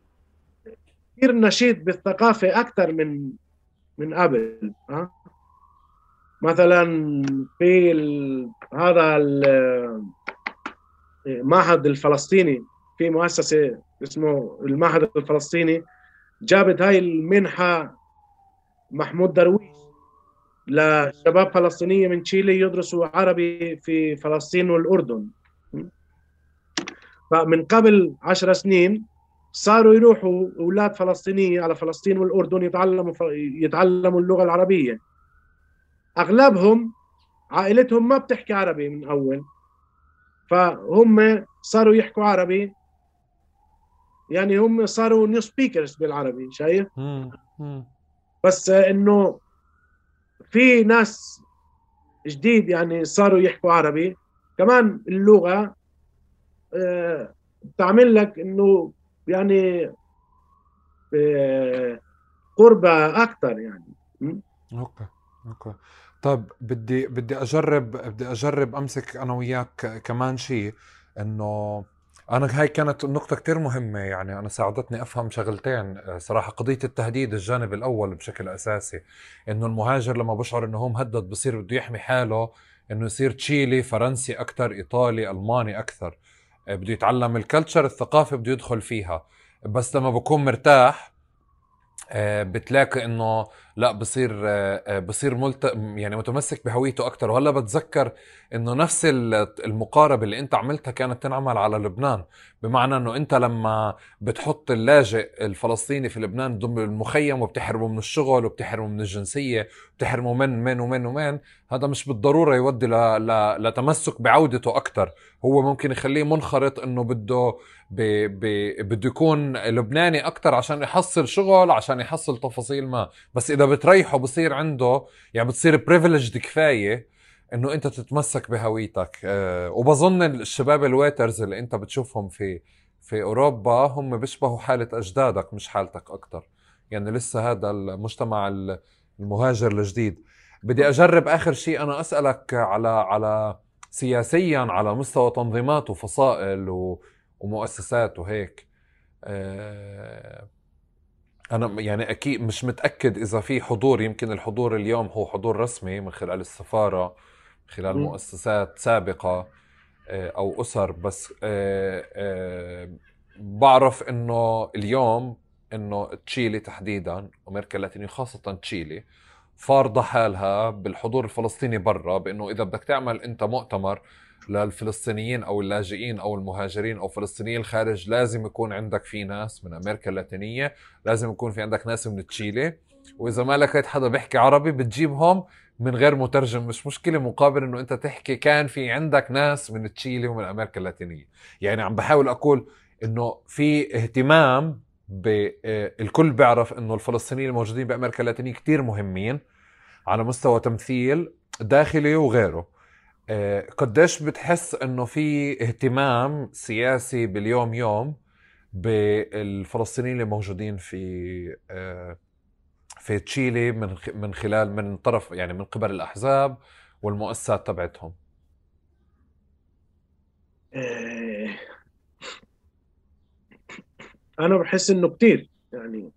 S1: كثير نشيط بالثقافة أكثر من من قبل ها مثلا في. هذا المعهد الفلسطيني في مؤسسة اسمه المعهد الفلسطيني جابت هاي المنحة محمود درويش لشباب فلسطينية من تشيلي يدرسوا عربي في فلسطين والأردن فمن قبل عشر سنين صاروا يروحوا أولاد فلسطينية على فلسطين والأردن يتعلموا يتعلموا اللغة العربية أغلبهم عائلتهم ما بتحكي عربي من أول فهم صاروا يحكوا عربي يعني هم صاروا نيو سبيكرز بالعربي شايف. بس إنه في ناس جديد يعني صاروا يحكوا عربي كمان اللغة آه، بتعمل لك إنه يعني آه، قربة أكثر يعني?
S2: okay okay طيب بدي بدي أجرب بدي أجرب أمسك أنا وياك كمان شيء إنه أنا هاي كانت نقطة كتير مهمة يعني أنا ساعدتني أفهم شغلتين. صراحة قضية التهديد الجانب الأول بشكل أساسي إنه المهاجر لما بشعر إنه هو مهدد بصير بده يحمي حاله إنه يصير تشيلي فرنسي أكثر إيطالي ألماني أكثر بده يتعلم الكلتشر الثقافة بده يدخل فيها. بس لما بكون مرتاح آه، بتلاقي إنه لا بصير آه، بصير ملت... يعني متمسك بهويته أكثر وهلا بتذكر إنه نفس ال- المقاربة اللي أنت عملتها كانت تنعمل على لبنان. بمعنى إنه أنت لما بتحط اللاجئ الفلسطيني في لبنان ضمن المخيم وبتحرمه من الشغل وبتحرمه من الجنسية بتحرمه من من ومن ومن هذا مش بالضرورة يودي ل... ل... لتمسك بعودته أكثر هو ممكن يخليه منخرط إنه بده ب... ب... بده يكون لبناني أكثر عشان يحصل شغل عشان يحصل تفاصيل ما. بس إذا بتريحه بصير عنده يعني بتصير privileged كفاية إنه أنت تتمسك بهويتك. أه وبظن الشباب ال waiters اللي أنت بتشوفهم في في أوروبا هم بيشبهوا حالة أجدادك مش حالتك أكثر يعني لسه هذا المجتمع ال- المهاجر الجديد. بدي أجرب آخر شيء. أنا أسألك على على سياسيا على مستوى تنظيمات وفصائل ومؤسسات وهيك. أه أنا يعني أكيد مش متأكد إذا في حضور يمكن الحضور اليوم هو حضور رسمي من خلال السفارة من خلال
S1: مم.
S2: مؤسسات سابقة آه، أو أسر بس آه، آه، بعرف إنه اليوم إنه تشيلي تحديدا أمريكا اللاتينية خاصة تشيلي فارضة حالها بالحضور الفلسطيني برا بإنه إذا بدك تعمل أنت مؤتمر للفلسطينيين أو اللاجئين أو المهاجرين أو فلسطينيين الخارج لازم يكون عندك في ناس من أمريكا اللاتينية لازم يكون في عندك ناس من تشيلي. وإذا ما لقيت حدا بيحكي عربي بتجيبهم من غير مترجم. مش مشكلة مقابل إنه أنت تحكي كان في عندك ناس من تشيلي ومن أمريكا اللاتينية. يعني عم بحاول أقول إنه في اهتمام. آه، الكل بيعرف إنه الفلسطينيين الموجودين بأمريكا اللاتينية كتير مهمين على مستوى تمثيل داخلي وغيره. قديش بتحس إنه في اهتمام سياسي باليوم يوم بالفلسطينيين اللي موجودين في آه، في تشيلي من من خلال من طرف يعني من قبل الأحزاب والمؤسسات تبعتهم؟
S1: آه، أنا بحس إنه كثير يعني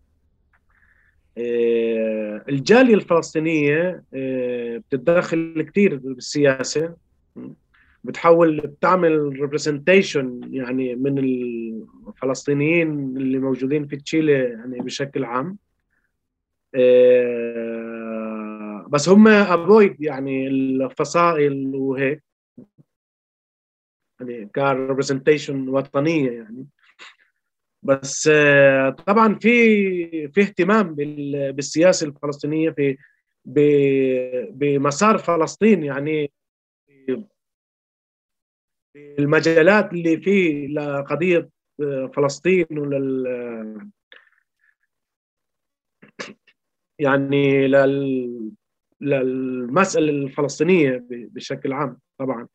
S1: آه، الجالية الفلسطينية بتتدخل كثير بالسياسة. بتحاول بتعمل ريبرزنتيشن يعني من الفلسطينيين اللي موجودين في تشيلي يعني بشكل عام. آه، بس هم افويد يعني الفصائل وهيك. يعني كريبرزنتيشن وطنية يعني. بس آه، طبعا في في اهتمام بالسياسة الفلسطينية في بمسار فلسطين يعني. المجالات اللي فيه لقضية آه، فلسطين ولل يعني لل للمسألة الفلسطينية بشكل عام طبعا.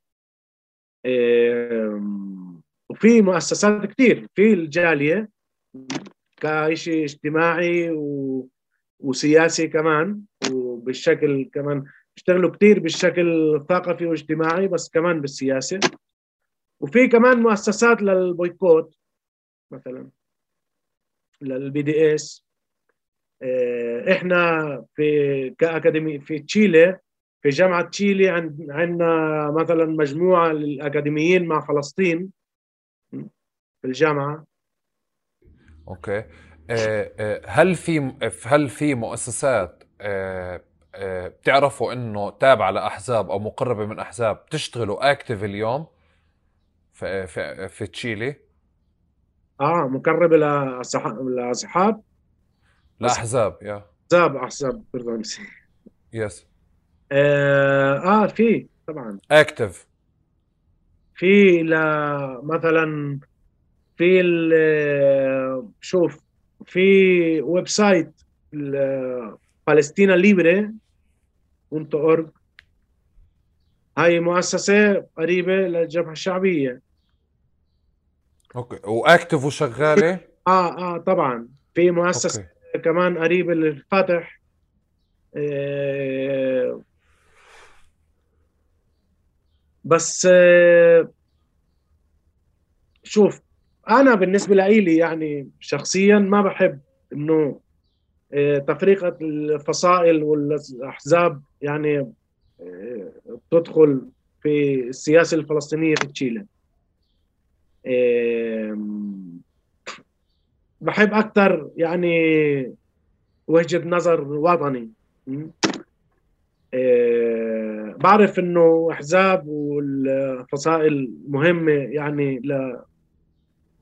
S1: وفي مؤسسات كثير في الجالية كشيء اجتماعي و... وسياسي كمان وبالشكل كمان بيشتغلوا كثير بالشكل الثقافي واجتماعي بس كمان بالسياسة. وفي كمان مؤسسات لل boycott مثلا لل BDS آه، إحنا في كأكاديمي في تشيلي في جامعة تشيلي عندنا مثلا مجموعة للأكاديميين مع فلسطين في الجامعة.
S2: okay. آه، آه، هل في هل في مؤسسات بتعرفوا إنه تابعة لأحزاب أو مقربة من أحزاب بتشتغلوا active اليوم؟ في في في تشيلي.
S1: آه مقربه لاصحاب
S2: لاحزاب yeah.
S1: أحزاب أحزاب pardon
S2: yes
S1: آه, آه في طبعا.
S2: active
S1: في لا مثلا في شوف في website Palestina Libre org هاي مؤسسة قريبة للجبهة الشعبية.
S2: okay و active وشغالة؟
S1: آه آه طبعا في مؤسسة okay. كمان قريب للفتح آه، بس آه، شوف أنا بالنسبة لي يعني شخصيا ما بحب إنه آه، تفرقه الفصائل والأحزاب يعني تدخل في السياسة الفلسطينية في تشيلي بحب أكثر يعني وجهة نظر وطني. إيه بعرف إنه أحزاب والفصائل مهمة يعني ل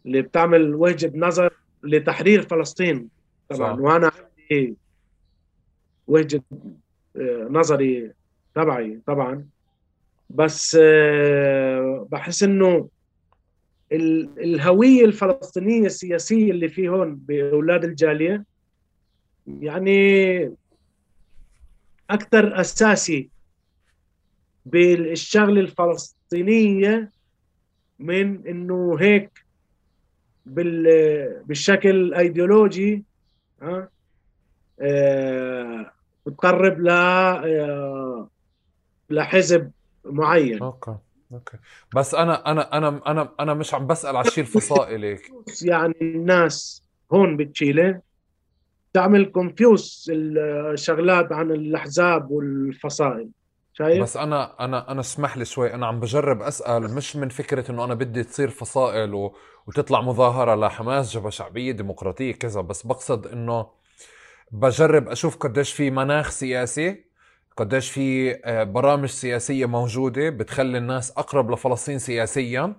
S1: اللي بتعمل وجهة نظر لتحرير فلسطين طبعا. صح. وأنا عندي وجهة آه، نظري تبعي طبعا. بس آه، بحس إنه الهوية الفلسطينية السياسية اللي في هون بأولاد الجالية يعني أكثر أساسي بالشغلة الفلسطينية من إنه هيك بالشكل الايديولوجي ها آه بتقرب ل آه، لحزب معين.
S2: okay. okay. بس أنا أنا أنا أنا أنا مش عم بسأل على الشيء الفصائلي
S1: يعني الناس هون بتشيلة تعمل confuse الشغلات عن الأحزاب والفصائل شايف؟
S2: بس أنا أنا أنا اسمح لي شوي أنا عم بجرب أسأل مش من فكرة إنه أنا بدي تصير فصائل و... وتطلع مظاهرة لحماس جبهة شعبية ديمقراطية كذا بس بقصد إنه بجرب أشوف قديش في مناخ سياسي قديش في آه، برامج سياسية موجودة بتخلي الناس أقرب لفلسطين سياسيا.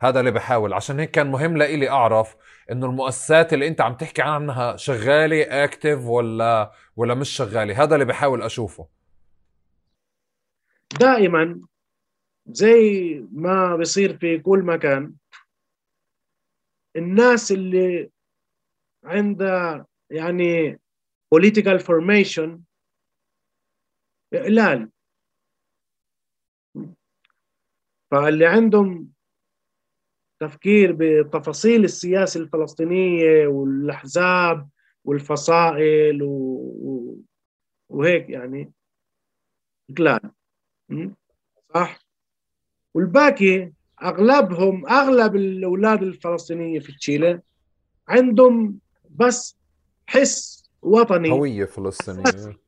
S2: هذا اللي بحاول. عشان هيك كان مهم لإلي أعرف إنه المؤسسات اللي أنت عم تحكي عنها شغالة اكتف ولا ولا مش شغالة. هذا اللي بحاول أشوفه.
S1: دائما زي ما بيصير في كل مكان الناس اللي عندها يعني political formation قلال فاللي عندهم تفكير بتفاصيل السياسة الفلسطينية والأحزاب والفصائل و... وهيك يعني قلال صح؟ والباقي أغلبهم أغلب الأولاد الفلسطينية في تشيلي عندهم بس حس وطني.
S2: هويه فلسطينية.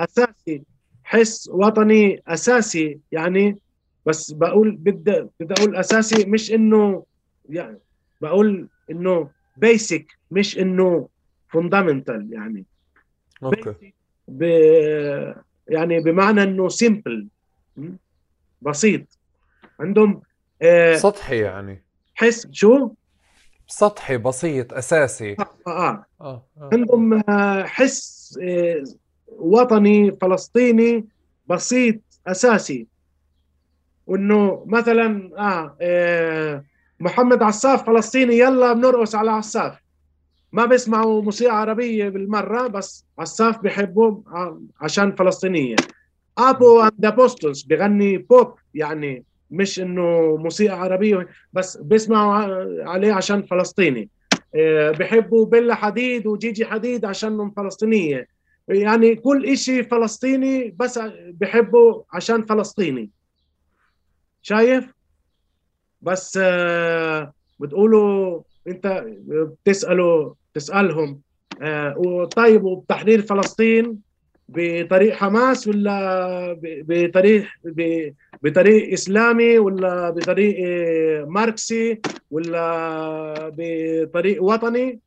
S1: أساسي. حس وطني أساسي يعني بس بقول بدي بدي أقول أساسي مش إنه يعني بقول إنه بيسك مش إنه fundamental يعني
S2: okay
S1: ب يعني بمعنى إنه simple بسيط عندهم
S2: آه سطحي يعني
S1: حس شو؟
S2: سطحي بسيط أساسي
S1: آه آه. آه. آه. عندهم آه، حس آه وطني فلسطيني بسيط أساسي. وإنه مثلا آه, آه محمد عساف فلسطيني يلا بنرقص على عساف. ما بيسمعوا موسيقى عربية بالمرة بس عساف بيحبوا عشان فلسطينية. أبو and Apostles بغني بوب يعني مش إنه موسيقى عربية بس بيسمعوا عليه عشان فلسطيني. آه، بحبوا بيلا حديد وجيجي حديد عشانهم فلسطينية. يعني كل إشي فلسطيني بس بحبوا عشان فلسطيني. شايف؟ بس آه، بتقولوا أنت بتساله تسالهم آه طيب وبتحرير فلسطين بطريق حماس ولا بطريق بطريق إسلامي ولا بطريق آه، ماركسي ولا بطريق وطني؟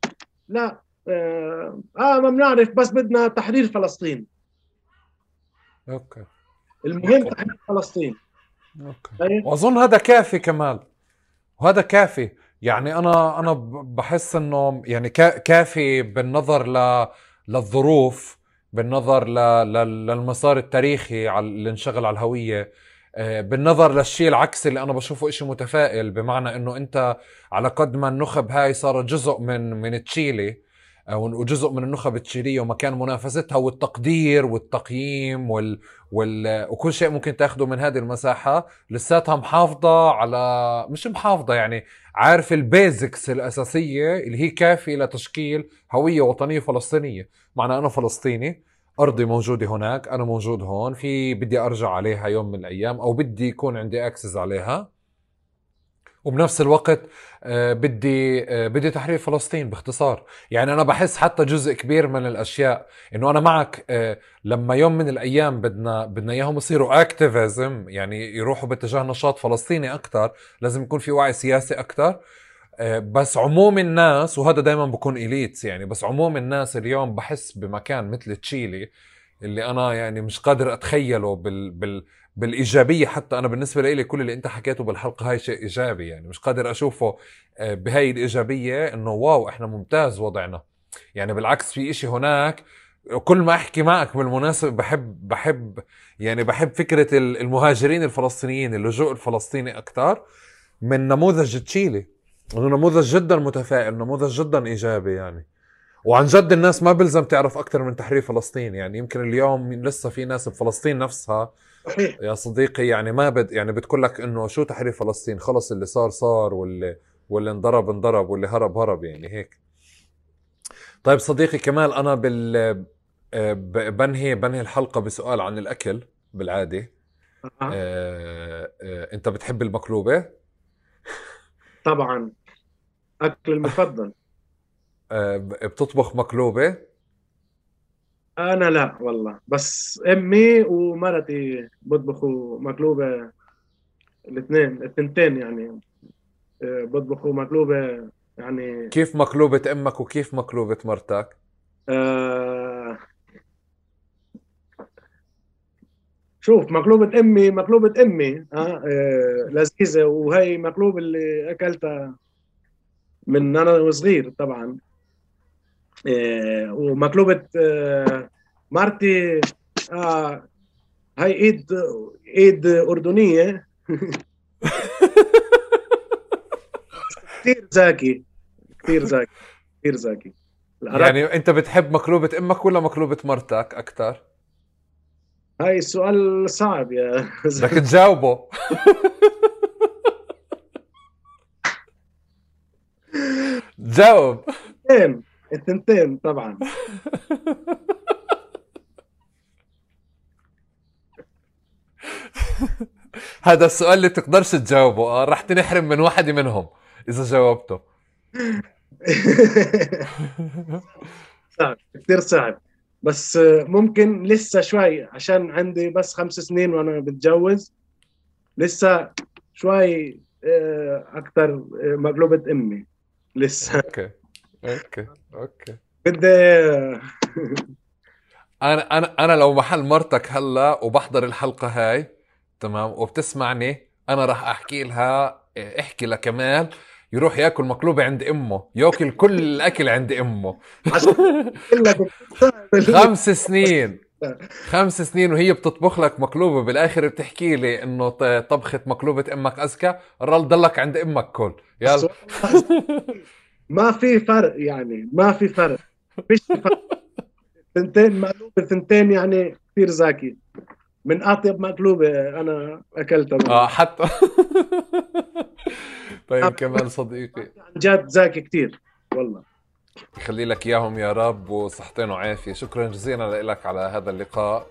S1: لا. آه, آه ما بنعرف بس بدنا تحرير فلسطين.
S2: okay.
S1: المهم okay. تحرير فلسطين.
S2: okay. طيب. وأظن هذا كافي كمال. وهذا كافي. يعني أنا أنا بحس إنه يعني كافي بالنظر ل للظروف بالنظر ل... للمسار التاريخي اللي انشغل على الهوية. آه، بالنظر للشيء العكسي اللي أنا بشوفه شيء متفائل بمعنى إنه أنت على قد ما النخب هاي صارت جزء من من تشيلي وجزء من النخب التشيلية ومكان منافستها والتقدير والتقييم وال... وال... وكل شيء ممكن تاخده من هذه المساحة. لساتها محافظة على مش محافظة يعني عارف البيزكس الأساسية اللي هي كافية لتشكيل هوية وطنية فلسطينية. معنى أنا فلسطيني أرضي موجودة هناك أنا موجود هون في بدي أرجع عليها يوم من الأيام أو بدي يكون عندي أكسس عليها. وبنفس الوقت آه، بدي آه، بدي تحرير فلسطين باختصار. يعني أنا بحس حتى جزء كبير من الأشياء إنه أنا معك آه، لما يوم من الأيام بدنا بدنا إياهم يصيروا activism يعني يروحوا باتجاه نشاط فلسطيني أكثر لازم يكون في وعي سياسي أكثر بس عموم الناس وهذا دائما بكون elites يعني بس عموم الناس اليوم بحس بمكان مثل تشيلي اللي أنا يعني مش قادر أتخيله بال بال بالإيجابية حتى أنا بالنسبة لي كل اللي أنت حكيته بالحلقة هاي شيء إيجابي يعني مش قادر أشوفه آه، بهاي الإيجابية إنه واو إحنا ممتاز وضعنا. يعني بالعكس في إشي هناك كل ما أحكي معك بالمناسبة بحب بحب يعني بحب فكرة المهاجرين الفلسطينيين اللجوء الفلسطيني أكثر من نموذج تشيلي. نموذج جدا متفائل نموذج جدا إيجابي يعني. وعن جد الناس ما بلزم تعرف أكثر من تحرير فلسطين يعني يمكن اليوم لسه في ناس بفلسطين نفسها صحيح. يا صديقي يعني ما بد يعني بتقول لك إنه شو تحرير فلسطين؟ خلص اللي صار صار واللي واللي انضرب انضرب واللي هرب هرب يعني هيك. طيب صديقي كمال أنا بال آه، بنهي بنهي الحلقة بسؤال عن الأكل بالعادة. أه. آه آه أنت بتحب المقلوبة؟
S1: طبعا. أكل المفضل.
S2: آه بتطبخ مقلوبة؟
S1: أنا لا والله. بس أمي ومرتي بيطبخوا مقلوبة الاثنين الثنتين يعني. آه، بيطبخوا مقلوبة يعني.
S2: كيف مقلوبة أمك وكيف مقلوبة مرتك؟ آه
S1: شوف مقلوبة أمي مقلوبة أمي آه, آه لذيذة وهي مقلوب اللي أكلتها من أنا وصغير طبعا. آه، ومقلوبه آه، مارتي آه، هاي إيد إيد أردنية. كثير ذكي كثير ذكي كثير ذكي
S2: يعني أنت بتحب مقلوبة إمك ولا مقلوبة مرتك أكثر
S1: هاي السؤال صعب يا
S2: بدك تجاوبه. جاوب.
S1: إيه. الثنتين طبعا.
S2: هذا السؤال اللي تقدرش تجاوبه. آه رح تنحرم من واحدة منهم إذا جاوبته.
S1: صعب كثير صعب. بس ممكن لسه شوي عشان عندي بس خمس سنين وأنا بتجوز لسه شوي آه، أكثر آه، مقلوبة أمي. لسه.
S2: okay. okay okay.
S1: بدي
S2: أنا أنا أنا لو محل مرتك هلا وبحضر الحلقة هاي تمام وبتسمعني أنا راح أحكي لها أحكي لكمال يروح ياكل مقلوبه عند أمه ياكل كل الأكل عند أمه. خمس سنين. خمس سنين وهي بتطبخ لك مقلوبة بالآخر بتحكي لي إنه طبخه مقلوبة أمك اذكى رال ضلك عند أمك كل. يلا.
S1: ما في فرق يعني ما في فرق. فيش فرق. ثنتين مقلوبة ثنتين يعني كثير زاكي. من أطيب مقلوبة أنا أكلتها
S2: آه حتى. طيب كمان صديقي.
S1: عن جد زاكي كثير والله.
S2: يخلي لك إياهم يا رب وصحتين وعافية. شكرا جزيلا لك على هذا اللقاء.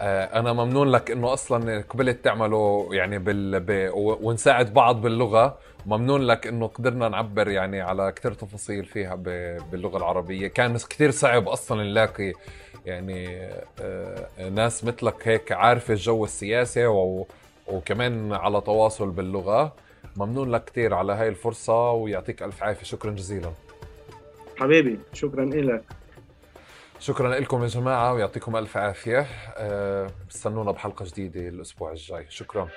S2: آه، أنا ممنون لك إنه أصلا قبلت تعمله يعني بال... ب... ونساعد بعض باللغة. ممنون لك إنه قدرنا نعبر يعني على كثير تفاصيل فيها. باللغة العربية. كان كثير صعب أصلا نلاقي يعني آه، ناس مثلك هيك عارفه الجو السياسي و... وكمان على تواصل باللغة. ممنون لك كثير على هاي الفرصة ويعطيك ألف عافية. شكرا جزيلا.
S1: حبيبي شكرا لك
S2: شكرا لكم يا جماعة ويعطيكم ألف عافية. استنونا بحلقة جديدة الأسبوع الجاي. شكرا.